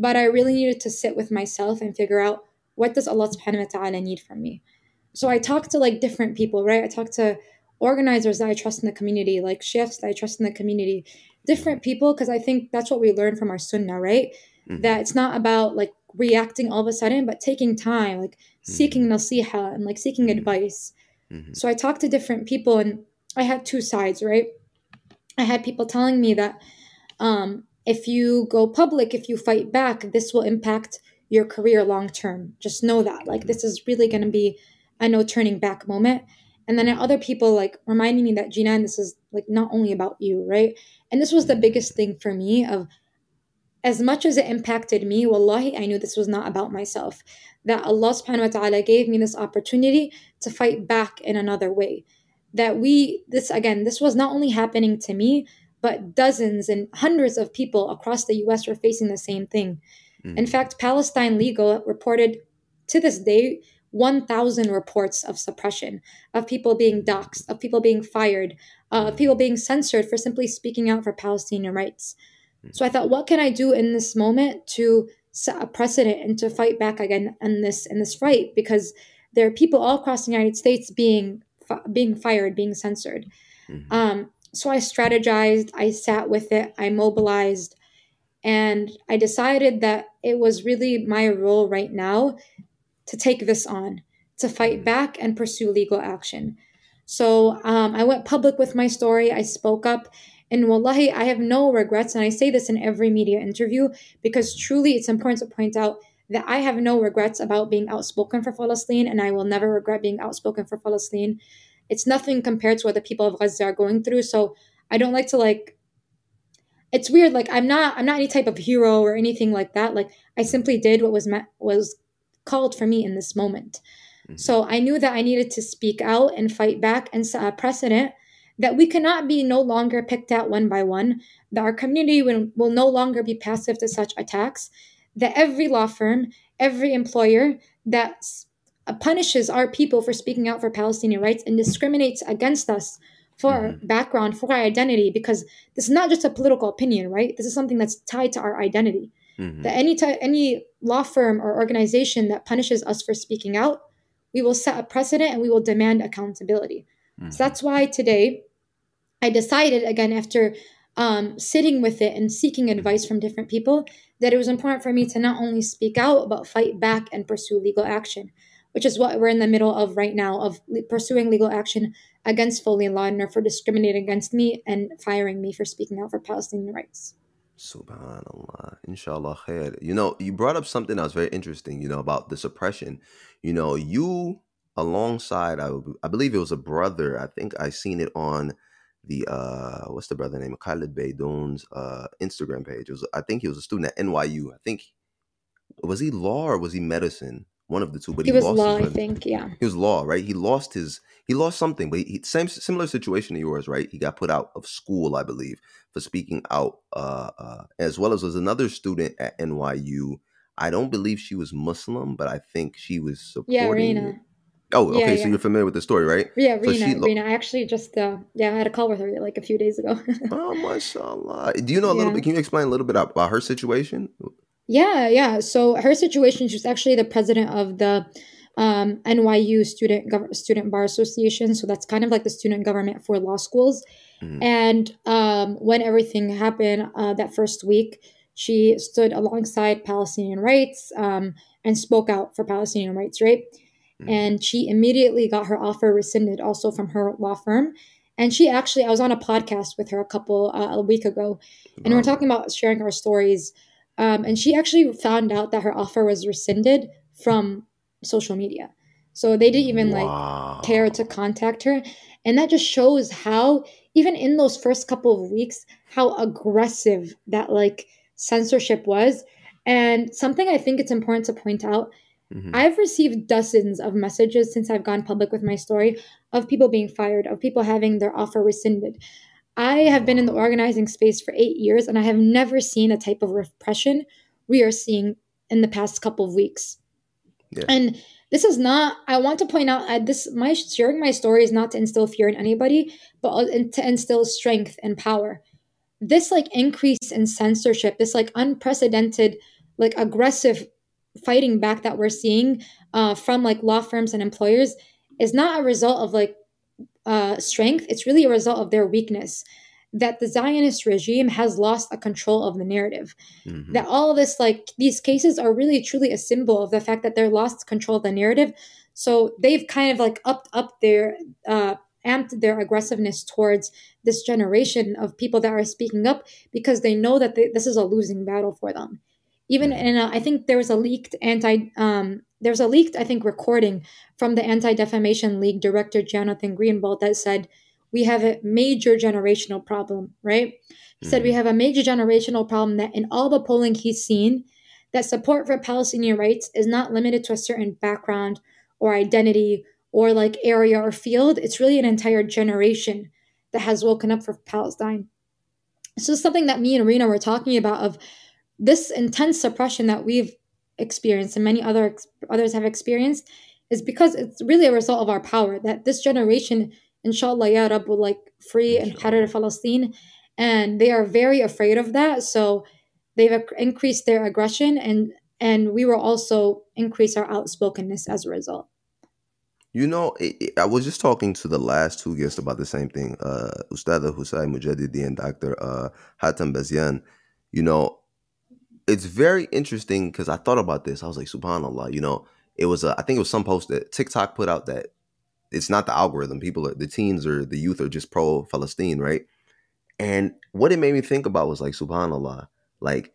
S2: but I really needed to sit with myself and figure out what does Allah subhanahu wa ta'ala need from me. So I talked to like different people, right? I talked to organizers that I trust in the community, like chefs that I trust in the community, different people, because I think that's what we learn from our sunnah, right? Mm-hmm. That it's not about like reacting all of a sudden, but taking time, like mm-hmm. seeking nasiha and like seeking mm-hmm. advice. Mm-hmm. So I talked to different people and I had two sides, right? I had people telling me that um, if you go public, if you fight back, this will impact your career long term. Just know that. Like, this is really going to be a no turning back moment. And then other people like reminding me that Jinan, and this is like not only about you, right? And this was the biggest thing for me of as much as it impacted me, wallahi, I knew this was not about myself. That Allah subhanahu wa ta'ala gave me this opportunity to fight back in another way. That we, this again, this was not only happening to me, but dozens and hundreds of people across the US were facing the same thing. Mm. In fact, Palestine Legal reported to this day 1,000 reports of suppression, of people being doxxed, of people being fired, uh, of people being censored for simply speaking out for Palestinian rights. Mm. So I thought, what can I do in this moment to set a precedent and to fight back again in this in this fight? Because there are people all across the United States being being fired, being censored. Mm-hmm. Um, so I strategized, I sat with it, I mobilized, and I decided that it was really my role right now to take this on, to fight back and pursue legal action. So um, I went public with my story, I spoke up, and wallahi, I have no regrets. And I say this in every media interview because truly it's important to point out that I have no regrets about being outspoken for Palestine, and I will never regret being outspoken for Palestine it's nothing compared to what the people of Gaza are going through. So I don't like to like it's weird like I'm not I'm not any type of hero or anything like that. Like I simply did what was met, was called for me in this moment. Mm-hmm. So I knew that I needed to speak out and fight back and set a precedent that we cannot be no longer picked at one by one, that our community will, will no longer be passive to such attacks, that every law firm, every employer that punishes our people for speaking out for Palestinian rights and discriminates against us for mm-hmm. our background, for our identity, because this is not just a political opinion, right? This is something that's tied to our identity. Mm-hmm. That any t- any law firm or organization that punishes us for speaking out, we will set a precedent and we will demand accountability. Mm-hmm. So that's why today I decided again after um, sitting with it and seeking advice from different people that it was important for me to not only speak out but fight back and pursue legal action which is what we're in the middle of right now of pursuing legal action against Foley and Lardner for discriminating against me and firing me for speaking out for Palestinian rights.
S1: Subhanallah. Inshallah khair. You know, you brought up something that was very interesting, you know, about the suppression. You know, you alongside, I, I believe it was a brother, I think I seen it on the uh what's the brother name Khalid Beydoun's uh Instagram page. It was I think he was a student at NYU. I think was he law or was he medicine? One of the two. But
S2: he, he was law, I think. Yeah,
S1: he was law, right? He lost his he lost something, but he, same similar situation to yours, right? He got put out of school, I believe, for speaking out, uh, uh, as well as was another student at NYU. I don't believe she was Muslim, but I think she was supporting.
S2: Yeah, Rena.
S1: Oh, okay. Yeah, yeah. So you're familiar with the story, right?
S2: Yeah, Rena. So lo- Rena. I actually just uh, yeah, I had a call with her like a few days ago.
S1: oh, mashallah. Do you know a little bit? Can you explain a little bit about her situation?
S2: Yeah, yeah. So her situation, she was actually the president of the um, NYU Student Gov- Student Bar Association. So that's kind of like the student government for law schools. Mm-hmm. And um, when everything happened uh, that first week, she stood alongside Palestinian rights um, and spoke out for Palestinian rights, right? Mm-hmm. And she immediately got her offer rescinded also from her law firm. And she actually, I was on a podcast with her a couple, uh, a week ago, and wow. we we're talking about sharing our stories um, and she actually found out that her offer was rescinded from social media. So they didn't even wow. like care to contact her. And that just shows how, even in those first couple of weeks, how aggressive that like censorship was. And something I think it's important to point out mm-hmm. I've received dozens of messages since I've gone public with my story of people being fired, of people having their offer rescinded, I have been in the organizing space for eight years and I have never seen a type of repression we are seeing in the past couple of weeks. Yeah. And this is not, I want to point out uh, this, my sharing my story is not to instill fear in anybody, but to instill strength and power. This like increase in censorship, this like unprecedented, like aggressive fighting back that we're seeing uh, from like law firms and employers is not a result of like uh, strength, it's really a result of their weakness. That the Zionist regime has lost a control of the narrative. Mm-hmm. That all of this, like these cases, are really truly a symbol of the fact that they're lost control of the narrative. So they've kind of like upped up their uh, amped their aggressiveness towards this generation of people that are speaking up because they know that they, this is a losing battle for them. Even in, a, I think there was a leaked anti um, there's a leaked, I think, recording from the Anti Defamation League director Jonathan Greenblatt that said, We have a major generational problem, right? He mm said, We hmm. have a major generational problem that in all the polling he's seen, that support for Palestinian rights is not limited to a certain background or identity or like area or field. It's really an entire generation that has woken up for Palestine. So something that me and Rena were talking about of this intense suppression that we've experienced and many other others have experienced is because it's really a result of our power that this generation inshallah ya rab will like free and Harar Palestine and they are very afraid of that so they've increased their aggression and and we will also increase our outspokenness as a result
S1: you know, it, it, I was just talking to the last two guests about the same thing, uh, Ustada Hussein Mujadidi and Dr. Uh, Hatem Bazian. You know, it's very interesting because I thought about this. I was like, Subhanallah, you know, it was a, I think it was some post that TikTok put out that it's not the algorithm. People are the teens or the youth are just pro Palestine, right? And what it made me think about was like, Subhanallah, like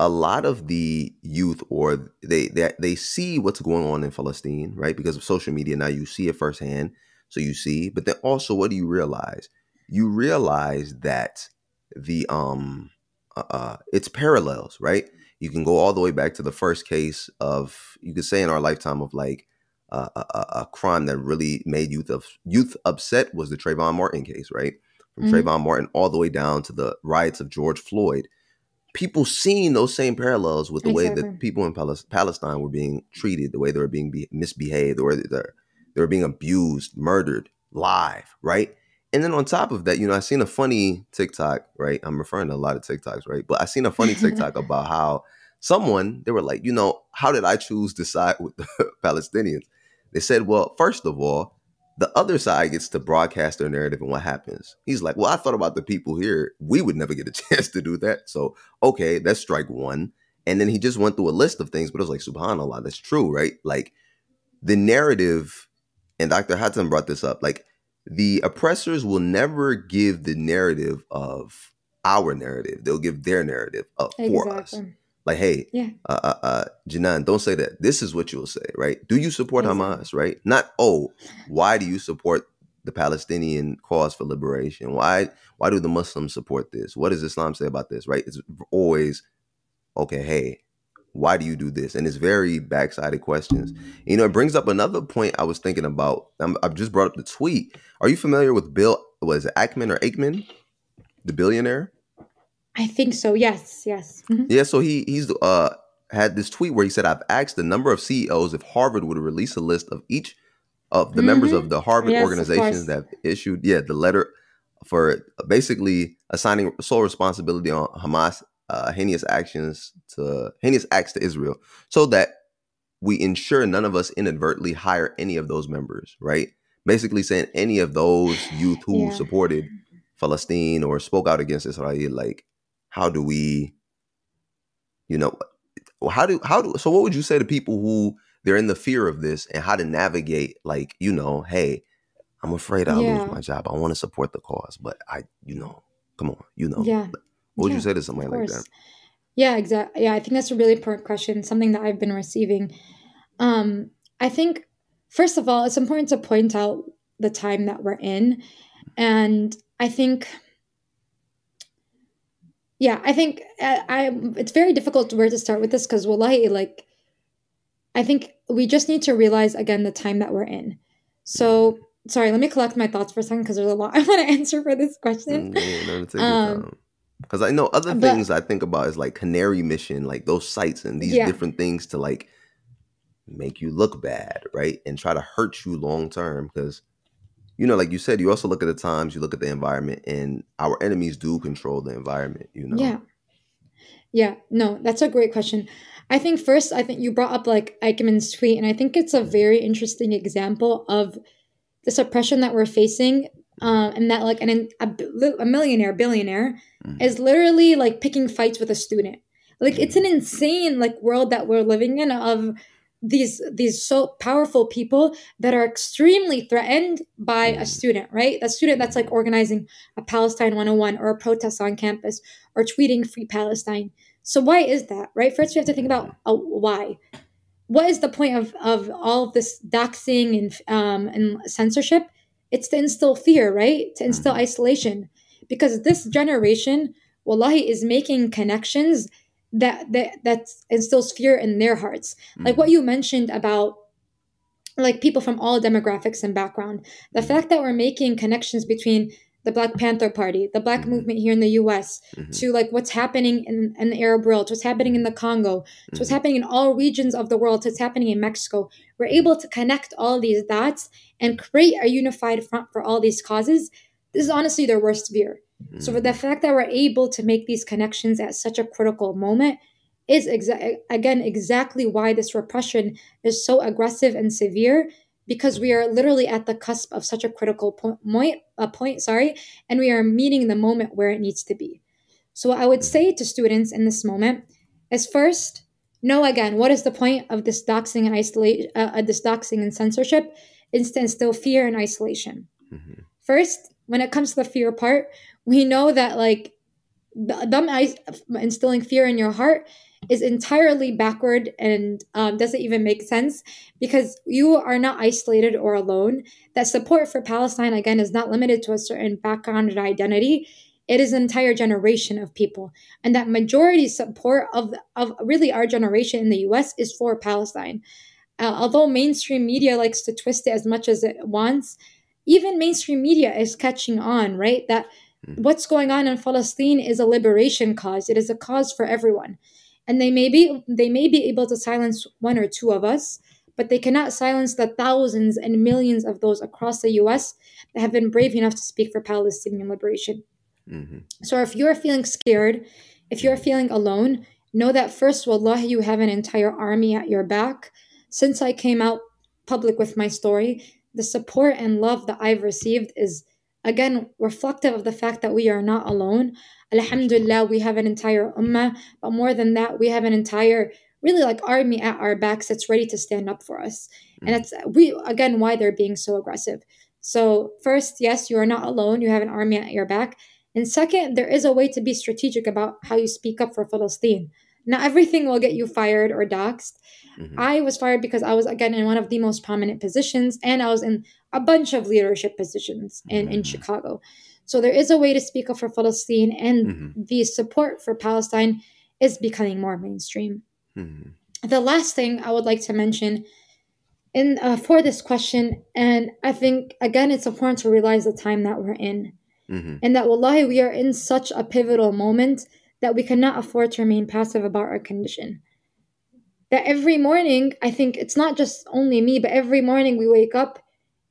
S1: a lot of the youth or they they they see what's going on in Palestine, right? Because of social media. Now you see it firsthand. So you see, but then also what do you realize? You realize that the um uh, it's parallels, right? You can go all the way back to the first case of you could say in our lifetime of like uh, a, a, crime that really made youth of youth upset was the Trayvon Martin case, right? From mm-hmm. Trayvon Martin all the way down to the riots of George Floyd. People seeing those same parallels with the exactly. way that people in Palestine were being treated, the way they were being be- misbehaved, or they they were being abused, murdered live, right? And then on top of that, you know, I seen a funny TikTok, right? I'm referring to a lot of TikToks, right? But I seen a funny TikTok about how someone they were like, you know, how did I choose to side with the Palestinians? They said, well, first of all, the other side gets to broadcast their narrative and what happens. He's like, well, I thought about the people here. We would never get a chance to do that. So, okay, that's strike one. And then he just went through a list of things, but it was like, subhanAllah, that's true, right? Like the narrative, and Dr. Hatem brought this up, like the oppressors will never give the narrative of our narrative. They'll give their narrative up for us. Like, hey,
S2: yeah,
S1: uh, uh, uh, Jinan, don't say that. This is what you'll say, right? Do you support
S2: exactly.
S1: Hamas, right? Not, oh, why do you support the Palestinian cause for liberation? Why, why do the Muslims support this? What does Islam say about this, right? It's always, okay, hey, why do you do this? And it's very backsided questions. You know, it brings up another point I was thinking about. i have just brought up the tweet. Are you familiar with Bill? Was it Ackman or Aikman, the billionaire?
S2: I think so. Yes, yes.
S1: Mm-hmm. Yeah. So he he's uh had this tweet where he said, "I've asked the number of CEOs if Harvard would release a list of each of the mm-hmm. members of the Harvard yes, organizations that have issued, yeah, the letter for basically assigning sole responsibility on Hamas uh, heinous actions to heinous acts to Israel, so that we ensure none of us inadvertently hire any of those members, right? Basically saying any of those youth who yeah. supported Palestine or spoke out against Israel, like how do we, you know, how do how do so what would you say to people who they're in the fear of this and how to navigate like you know hey i'm afraid i'll yeah. lose my job i want to support the cause but i you know come on you know
S2: yeah
S1: what would
S2: yeah,
S1: you say to somebody like that?
S2: Yeah, exactly. Yeah, I think that's a really important question, something that I've been receiving. Um, I think, first of all, it's important to point out the time that we're in. And I think, yeah, I think I, uh, I it's very difficult where to start with this because, wallahi, like, I think we just need to realize again the time that we're in. So, sorry, let me collect my thoughts for a second because there's a lot I want to answer for this question.
S1: Mm, um, because I know other uh, but, things I think about is like Canary Mission, like those sites and these yeah. different things to like make you look bad, right? And try to hurt you long term. Because, you know, like you said, you also look at the times, you look at the environment, and our enemies do control the environment, you know?
S2: Yeah. Yeah, no, that's a great question. I think first, I think you brought up like Ackman's tweet, and I think it's a very interesting example of the suppression that we're facing um, and that like an a, a millionaire billionaire mm. is literally like picking fights with a student. Like it's an insane like world that we're living in of these these so powerful people that are extremely threatened by a mm. student right? A student that's like organizing a palestine 101 or a protest on campus or tweeting free palestine. So why is that right? First we have to think about uh, why. What is the point of of all of this doxing and um, and censorship it's to instill fear, right? To instill mm-hmm. isolation. Because this generation, wallahi, is making connections that that that instills fear in their hearts. Like what mm-hmm. you mentioned about like people from all demographics and background. The mm-hmm. fact that we're making connections between the Black Panther Party, the Black mm-hmm. movement here in the US, mm-hmm. to like what's happening in, in the Arab world, to what's happening in the Congo, to mm-hmm. what's happening in all regions of the world, to what's happening in Mexico. We're able to connect all these dots and create a unified front for all these causes. This is honestly their worst fear. So, for the mm-hmm. fact that we're able to make these connections at such a critical moment is exa- again exactly why this repression is so aggressive and severe because we are literally at the cusp of such a critical point, a point, sorry, and we are meeting the moment where it needs to be. So what I would say to students in this moment is first, know again what is the point of this doxing and isolation, uh, uh, this doxing and censorship, is to instill fear and isolation. Mm-hmm. First, when it comes to the fear part, we know that like them instilling fear in your heart is entirely backward and um, doesn't even make sense because you are not isolated or alone. That support for Palestine, again, is not limited to a certain background and identity. It is an entire generation of people. And that majority support of, of really our generation in the US is for Palestine. Uh, although mainstream media likes to twist it as much as it wants, even mainstream media is catching on, right? That hmm. what's going on in Palestine is a liberation cause. It is a cause for everyone and they may be they may be able to silence one or two of us but they cannot silence the thousands and millions of those across the US that have been brave enough to speak for Palestinian liberation. Mm-hmm. So if you're feeling scared, if you're feeling alone, know that first, wallahi, you have an entire army at your back. Since I came out public with my story, the support and love that I've received is again reflective of the fact that we are not alone. Alhamdulillah, we have an entire ummah, but more than that, we have an entire really like army at our backs that's ready to stand up for us. Mm. And that's we again why they're being so aggressive. So first, yes, you are not alone. You have an army at your back. And second, there is a way to be strategic about how you speak up for Palestine. Not everything will get you fired or doxxed. Mm-hmm. I was fired because I was again in one of the most prominent positions and I was in a bunch of leadership positions in, mm-hmm. in Chicago. So there is a way to speak up for Palestine and mm-hmm. the support for Palestine is becoming more mainstream. Mm-hmm. The last thing I would like to mention in uh, for this question, and I think again it's important to realize the time that we're in, mm-hmm. and that wallahi we are in such a pivotal moment that we cannot afford to remain passive about our condition. That every morning, I think it's not just only me, but every morning we wake up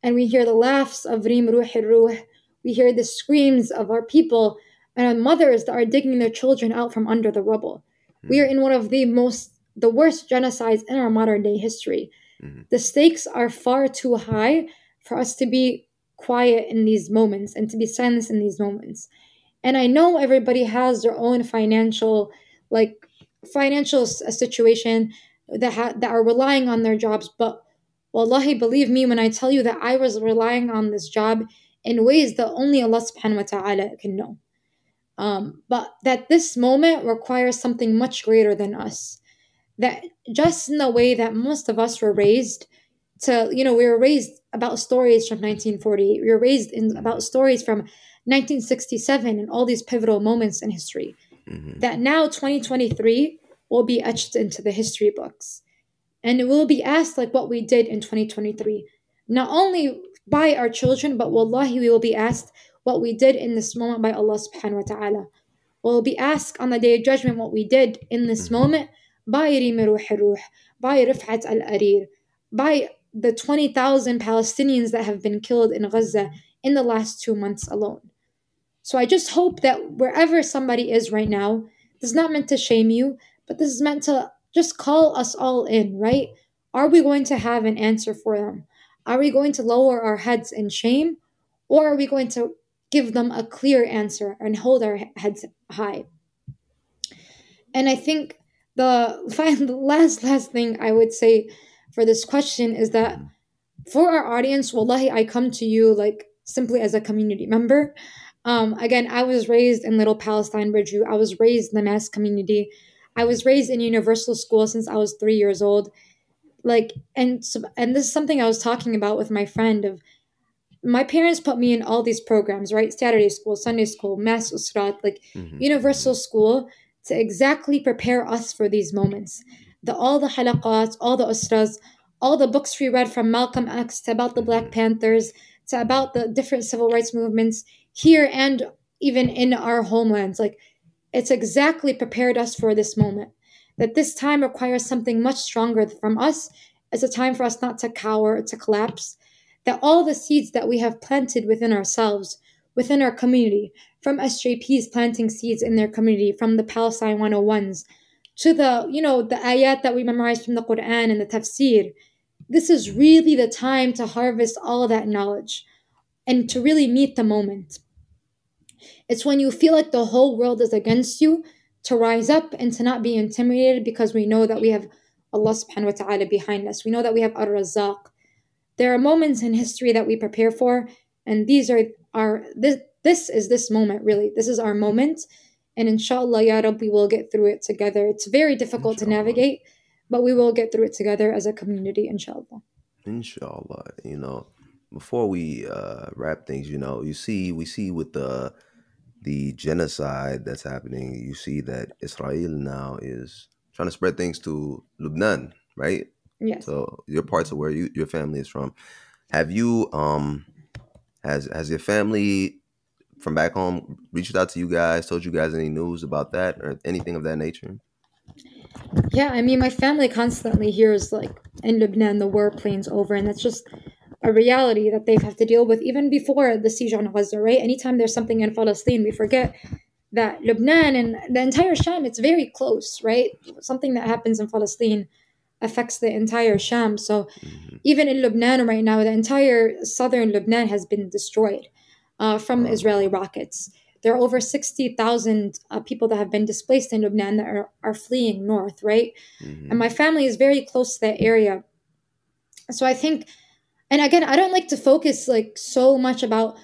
S2: and we hear the laughs of Reem Ruh Ruh, we hear the screams of our people and our mothers that are digging their children out from under the rubble. We are in one of the most, the worst genocides in our modern day history. Mm-hmm. The stakes are far too high for us to be quiet in these moments and to be silenced in these moments. And I know everybody has their own financial, like financial situation that ha- that are relying on their jobs. But wallahi, believe me when I tell you that I was relying on this job in ways that only Allah subhanahu wa ta'ala can know. Um, but that this moment requires something much greater than us. That just in the way that most of us were raised to, you know, we were raised about stories from 1948, we were raised in about stories from 1967 and all these pivotal moments in history. Mm-hmm. That now 2023 will be etched into the history books. And it will be asked like what we did in 2023. Not only by our children, but wallahi, we will be asked what we did in this moment by Allah subhanahu wa ta'ala. We'll be asked on the day of judgment what we did in this mm-hmm. moment by Ruh Ruh, by Refaat Alareer, by the 20,000 Palestinians that have been killed in Gaza in the last two months alone. So I just hope that wherever somebody is right now, this is not meant to shame you, but this is meant to just call us all in, right? Are we going to have an answer for them? Are we going to lower our heads in shame? Or are we going to give them a clear answer and hold our heads high. And I think the final, last last thing I would say for this question is that for our audience, wallahi, I come to you like simply as a community member. Um, again, I was raised in Little Palestine, Bridgeview. I was raised in the MAS community. I was raised in universal school since I was three years old. Like, and and this is something I was talking about with my friend of my parents put me in all these programs, right? Saturday school, Sunday school, MAS usrat, like mm-hmm. universal school to exactly prepare us for these moments. The all the halaqat, all the usras, all the books we read from Malcolm X to about the Black mm-hmm. Panthers to about the different civil rights movements here and even in our homelands. Like it's exactly prepared us for this moment. That this time requires something much stronger from us. It's a time for us not to cower, to collapse, that all the seeds that we have planted within ourselves, within our community, from SJPs planting seeds in their community, from the Palestine 101s, to the, you know, the ayat that we memorize from the Quran and the tafsir, this is really the time to harvest all that knowledge and to really meet the moment. It's when you feel like the whole world is against you to rise up and to not be intimidated because we know that we have Allah subhanahu wa ta'ala behind us. We know that we have Ar-Razzaq. There are moments in history that we prepare for, and these are our this this is this moment really. This is our moment. And inshallah, Ya Rab, we will get through it together. It's very difficult inshallah. to navigate, but we will get through it together as a community, inshallah.
S1: Inshallah. You know, before we uh, wrap things, you know, you see, we see with the the genocide that's happening, you see that Israel now is trying to spread things to Lebanon, right?
S2: Yes.
S1: So your parts of where you, your family is from. Have you um has has your family from back home reached out to you guys, told you guys any news about that or anything of that nature?
S2: Yeah, I mean, my family constantly hears like in Lebanon the warplanes over, and that's just a reality that they have to deal with even before the siege on Gaza, right? Anytime there's something in Palestine, we forget that Lebanon and the entire Sham, it's very close, right? Something that happens in Palestine affects the entire Sham. So
S1: Mhm.
S2: even in Lebanon right now, the entire southern Lebanon has been destroyed uh, from
S1: Wow.
S2: Israeli rockets. There are over 60,000 uh, people that have been displaced in Lebanon that are, are fleeing north, right?
S1: Mhm.
S2: And my family is very close to that area. So I think, and again, I don't like to focus like so much about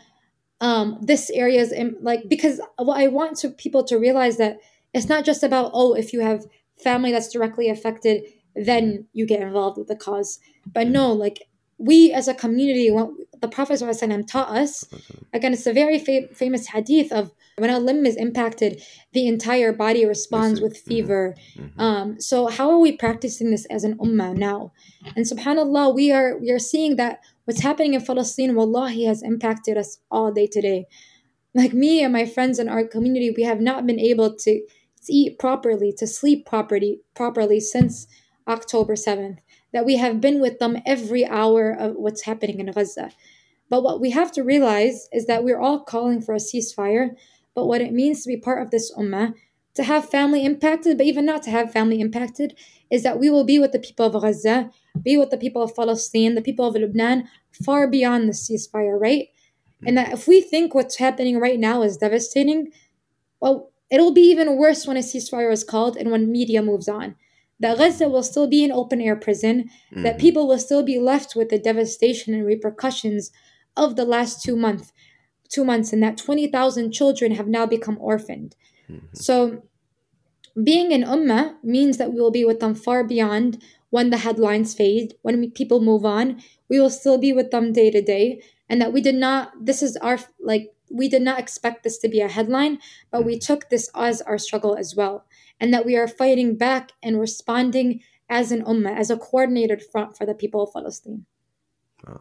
S2: um, this area's im- like because what I want to people to realize that it's not just about oh if you have family that's directly affected then you get involved with the cause. But no like we as a community what the prophet ﷺ taught us again it's a very fa- famous hadith of when a limb is impacted the entire body responds
S1: it.
S2: with
S1: Mhm.
S2: fever
S1: Mhm.
S2: um, so how are we practicing this as an ummah now? And subhanAllah, we are we are seeing that what's happening in Palestine, wallahi, has impacted us all day today. Like me and my friends in our community, we have not been able to, to eat properly, to sleep properly properly since October 7th. That we have been with them every hour of what's happening in Gaza. But what we have to realize is that we're all calling for a ceasefire, but what it means to be part of this ummah to have family impacted, but even not to have family impacted, is that we will be with the people of Gaza, be with the people of Palestine, the people of Lebanon, far beyond the ceasefire, right? And that if we think what's happening right now is devastating, well, it'll be even worse when a ceasefire is called and when media moves on. That Gaza will still be an open air prison, that
S1: Mhm.
S2: people will still be left with the devastation and repercussions of the last two months, two months, and that twenty thousand children have now become orphaned.
S1: Mhm.
S2: So, being an ummah means that we will be with them far beyond when the headlines fade, when we, people move on. We will still be with them day to day, and that we did not. This is our like we did not expect this to be a headline, but we took this as our struggle as well, and that we are fighting back and responding as an ummah, as a coordinated front for the people of Palestine.
S1: Uh,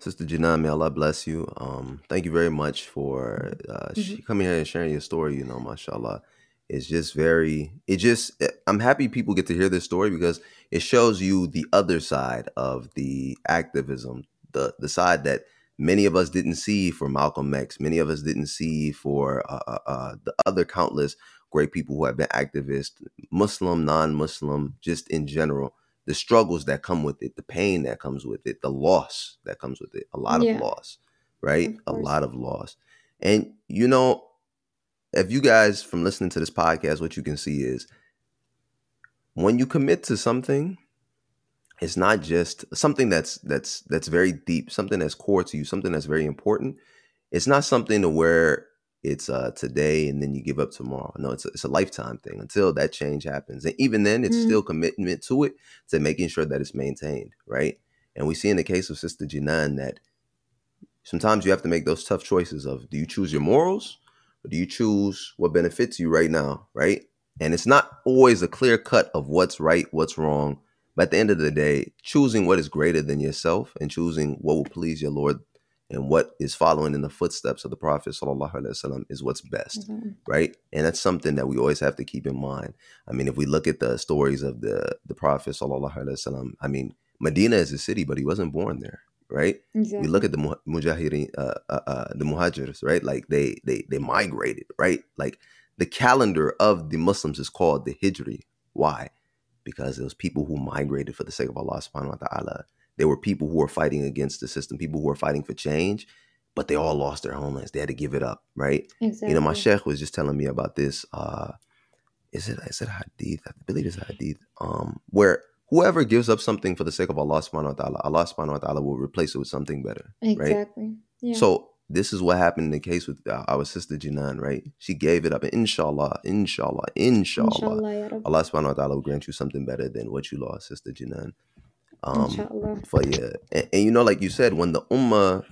S1: Sister Jinan, may Allah bless you. Um, thank you very much for uh,
S2: Mhm.
S1: coming here and sharing your story. You know, mashallah. It's just very, it just, I'm happy people get to hear this story because it shows you the other side of the activism, the, the side that many of us didn't see for Malcolm X, many of us didn't see for uh, uh, uh, the other countless great people who have been activists, Muslim, non Muslim, just in general the struggles that come with it, the pain that comes with it, the loss that comes with it, a lot
S2: Yeah.
S1: of loss, right?
S2: Of
S1: A lot of loss. And you know, if you guys from listening to this podcast, what you can see is when you commit to something, it's not just something that's that's that's very deep, something that's core to you, something that's very important. It's not something to where it's uh today and then you give up tomorrow. No, it's a, it's a lifetime thing until that change happens. And even then, it's
S2: Mhm.
S1: still commitment to it to making sure that it's maintained, right? And we see in the case of Sister Jinan that sometimes you have to make those tough choices of do you choose your morals or do you choose what benefits you right now, right? And it's not always a clear cut of what's right, what's wrong. But at the end of the day, choosing what is greater than yourself and choosing what will please your Lord and what is following in the footsteps of the Prophet sallallahu alaihi wasallam is what's best
S2: Mhm.
S1: right? And that's something that we always have to keep in mind. I mean, if we look at the stories of the the Prophet sallallahu alaihi wasallam, I mean, Medina is a city, but he wasn't born there, right?
S2: Exactly.
S1: We look at the mu- mujahirin, uh, uh, uh, the muhajirs, right? Like they they they migrated, right? Like the calendar of the Muslims is called the Hijri. Why? Because it was people who migrated for the sake of Allah subhanahu wa ta'ala. They were people who were fighting against the system, people who were fighting for change, but they all lost their homelands. They had to give it up, right?
S2: exactly.
S1: You know, my sheikh was just telling me about this. Uh, is it is it hadith? I believe it's a hadith. Um, where whoever gives up something for the sake of Allah subhanahu wa ta'ala, Allah subhanahu wa ta'ala will replace it with something better.
S2: exactly. Yeah.
S1: So this is what happened in the case with uh, our sister Jinan, right? She gave it up, and inshallah, inshallah, inshallah,
S2: Inshallah.
S1: Allah subhanahu wa ta'ala will grant you something better than what you lost, sister Jinan. Um,
S2: Inshallah.
S1: for you. And, and you know, like you said, when the ummah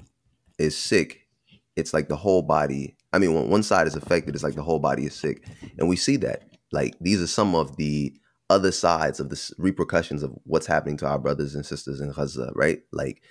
S1: is sick, it's like the whole body. I mean, when one side is affected, it's like the whole body is sick, and we see that. Like these are some of the other sides of the repercussions of what's happening to our brothers and sisters in Gaza, right? Like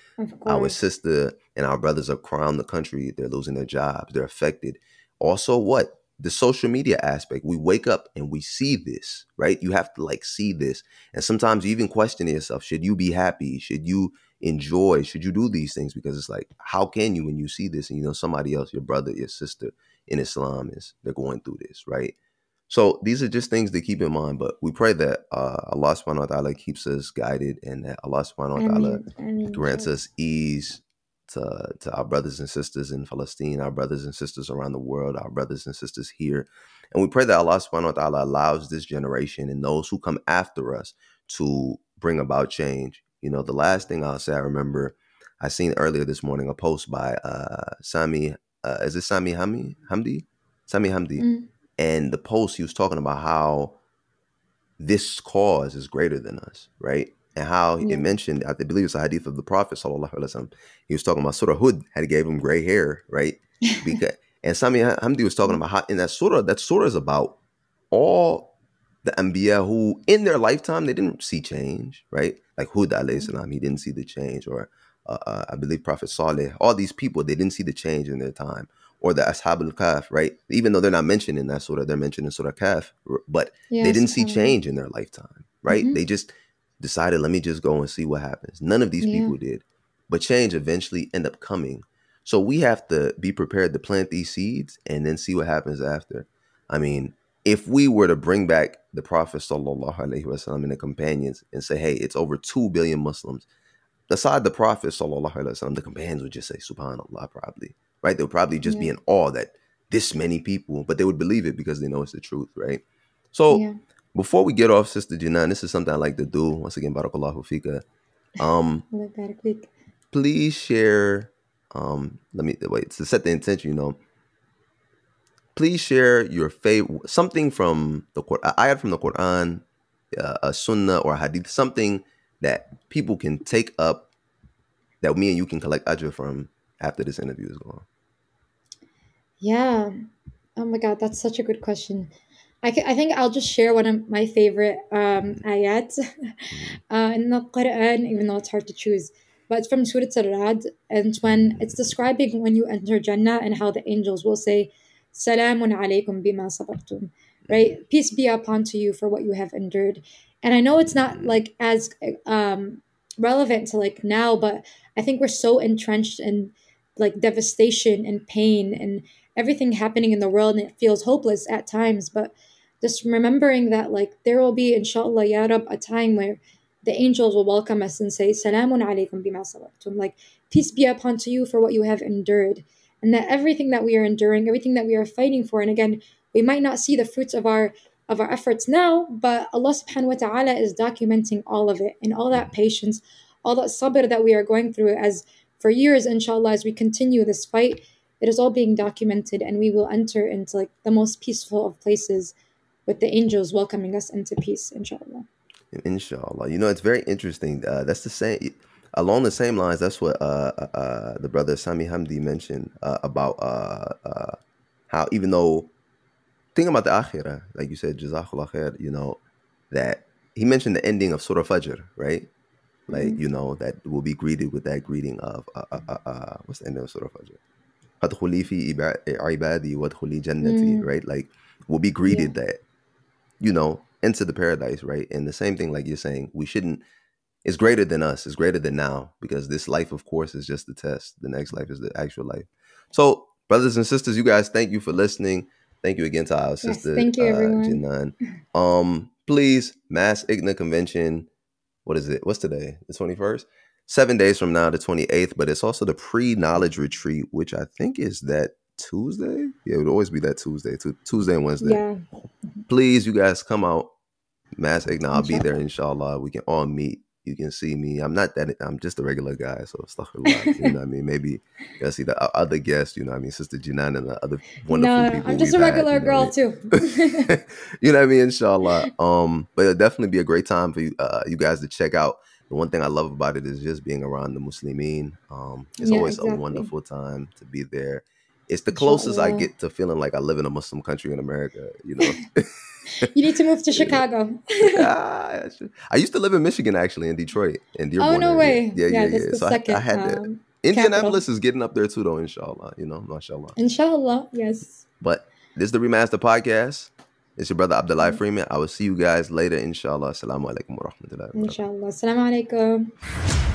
S1: our sister and our brothers are around the country. They're losing their jobs. They're affected. Also, what the social media aspect. We wake up and we see this, right? You have to like see this. And sometimes you even question yourself, should you be happy? Should you enjoy? Should you do these things? Because it's like, how can you when you see this and you know somebody else, your brother, your sister in Islam is they're going through this, right? So these are just things to keep in mind. But we pray that uh, Allah subhanahu wa ta'ala keeps us guided and that Allah subhanahu wa ta'ala grants us ease to, to our brothers and sisters in Palestine, our brothers and sisters around the world, our brothers and sisters here. And we pray that Allah subhanahu wa ta'ala allows this generation and those who come after us to bring about change. You know, the last thing I'll say, I remember I seen earlier this morning a post by uh, Sami, uh, is it Sami Hami, Hamdi? Sami Hamdi. Mm. And the post, he was talking about how this cause is greater than us, right? And how yeah. it mentioned, I believe it's a hadith of the Prophet sallallahu alaihi wasallam. He was talking about Surah Hud had gave him gray hair, right? Because and Sami Hamdi was talking about how in that surah, that surah is about all the Anbiya who in their lifetime they didn't see change, right? Like Hud alayhi mm-hmm. salam, he didn't see the change, or uh, uh, I believe Prophet Saleh, all these people they didn't see the change in their time. Or the Ashab al Kahf, right? Even though they're not mentioned in that surah, they're mentioned in Surah Kahf, but yes, they didn't see change in their lifetime, right? Mm-hmm. They just decided, let me just go and see what happens. None of these yeah. people did. But change eventually end up coming. So we have to be prepared to plant these seeds and then see what happens after. I mean, if we were to bring back the Prophet sallallahu alaihi wasallam and the companions and say, "Hey, it's over two billion Muslims," aside the Prophet sallallahu alaihi wasallam, the companions would just say, "Subhanallah," probably, right? They would probably just yeah. be in awe that this many people, but they would believe it because they know it's the truth, right? So yeah. Before we get off, Sister Jinan, this is something I like to do. Once again, Barakallahu Fika. Um, please share. Um, let me wait to set the intention. You know, please share your favorite something from the Quran, ayat from the Quran, uh, a Sunnah or a Hadith, something that people can take up that me and you can collect ajr from after this interview is gone.
S2: Yeah. Oh my God, that's such a good question. I, I think I'll just share one of my favorite um, ayat uh, in the Quran, even though it's hard to choose. But it's from Surah Al-Rad, and when it's describing when you enter Jannah and how the angels will say, Salamun alaykum bima sabartum, right? Peace be upon to you for what you have endured. And I know it's not like as um, relevant to like now, but I think we're so entrenched in like devastation and pain and everything happening in the world, and it feels hopeless at times. But just remembering that like there will be inshallah ya Rab a time where the angels will welcome us and say salamun alaykum bima sabartum like peace be upon to you for what you have endured. And that everything that we are enduring everything that we are fighting for and again we might not see the fruits of our of our efforts now but Allah subhanahu wa ta'ala is documenting all of it and all that patience all that sabr that we are going through as for years inshallah as we continue this fight it is all being documented and we will enter into like the most peaceful of places with the angels welcoming us into peace, inshallah.
S1: Inshallah. You know, it's very interesting. Uh, that's the same, along the same lines, that's what uh, uh, uh the brother Sami Hamdi mentioned uh, about uh, how even though, thinking about the akhirah, like you said, Jazakallah khair, you know, that he mentioned the ending of Surah Fajr, right? Like, mm-hmm. you know, that will be greeted with that greeting of, what's the end of Surah Fajr? Mm. right? Like, we'll be greeted yeah. that you know, into the paradise, right? And the same thing, like you're saying, we shouldn't. It's greater than us. It's greater than now because this life, of course, is just the test. The next life is the actual life. So, brothers and sisters, you guys, thank you for listening. Thank you again to our yes, sister,
S2: thank you, uh, everyone.
S1: Jinan. Um, please, MAS ICNA Convention. What is it? What's today? The twenty first. Seven days from now, the twenty eighth. But it's also the pre knowledge retreat, which I think is that Tuesday. Yeah, it would always be that Tuesday, Tuesday and Wednesday. Yeah. Please, you guys come out. MAS ICNA, I'll be there, inshallah. We can all meet. You can see me. I'm not that. I'm just a regular guy, so stuff a lot. You know what I mean? Maybe you see the other guests. You know what I mean? Sister Jinan and the other wonderful no, people.
S2: I'm just a regular had, girl
S1: you know too. you know what I mean? Inshallah. Um, but it'll definitely be a great time for you, uh, you guys to check out. The one thing I love about it is just being around the Muslimin. Um, it's yeah, always exactly. a wonderful time to be there it's the closest I get to feeling like I live in a Muslim country in America. You know.
S2: you need to move to Chicago.
S1: ah, I used to live in Michigan, actually, in Detroit, in
S2: Dearborn. Oh no way!
S1: Yeah, yeah, yeah. yeah. So second, I, I, had um, that. Indianapolis capital. is getting up there too, though. Inshallah, you know, mashallah.
S2: Inshallah, yes.
S1: But this is the ReMAStered Podcast. It's your brother Abdullah Freeman. I will see you guys later, inshallah. Assalamu alaikum wa rahmatullahi
S2: Inshallah. Assalamu alaikum.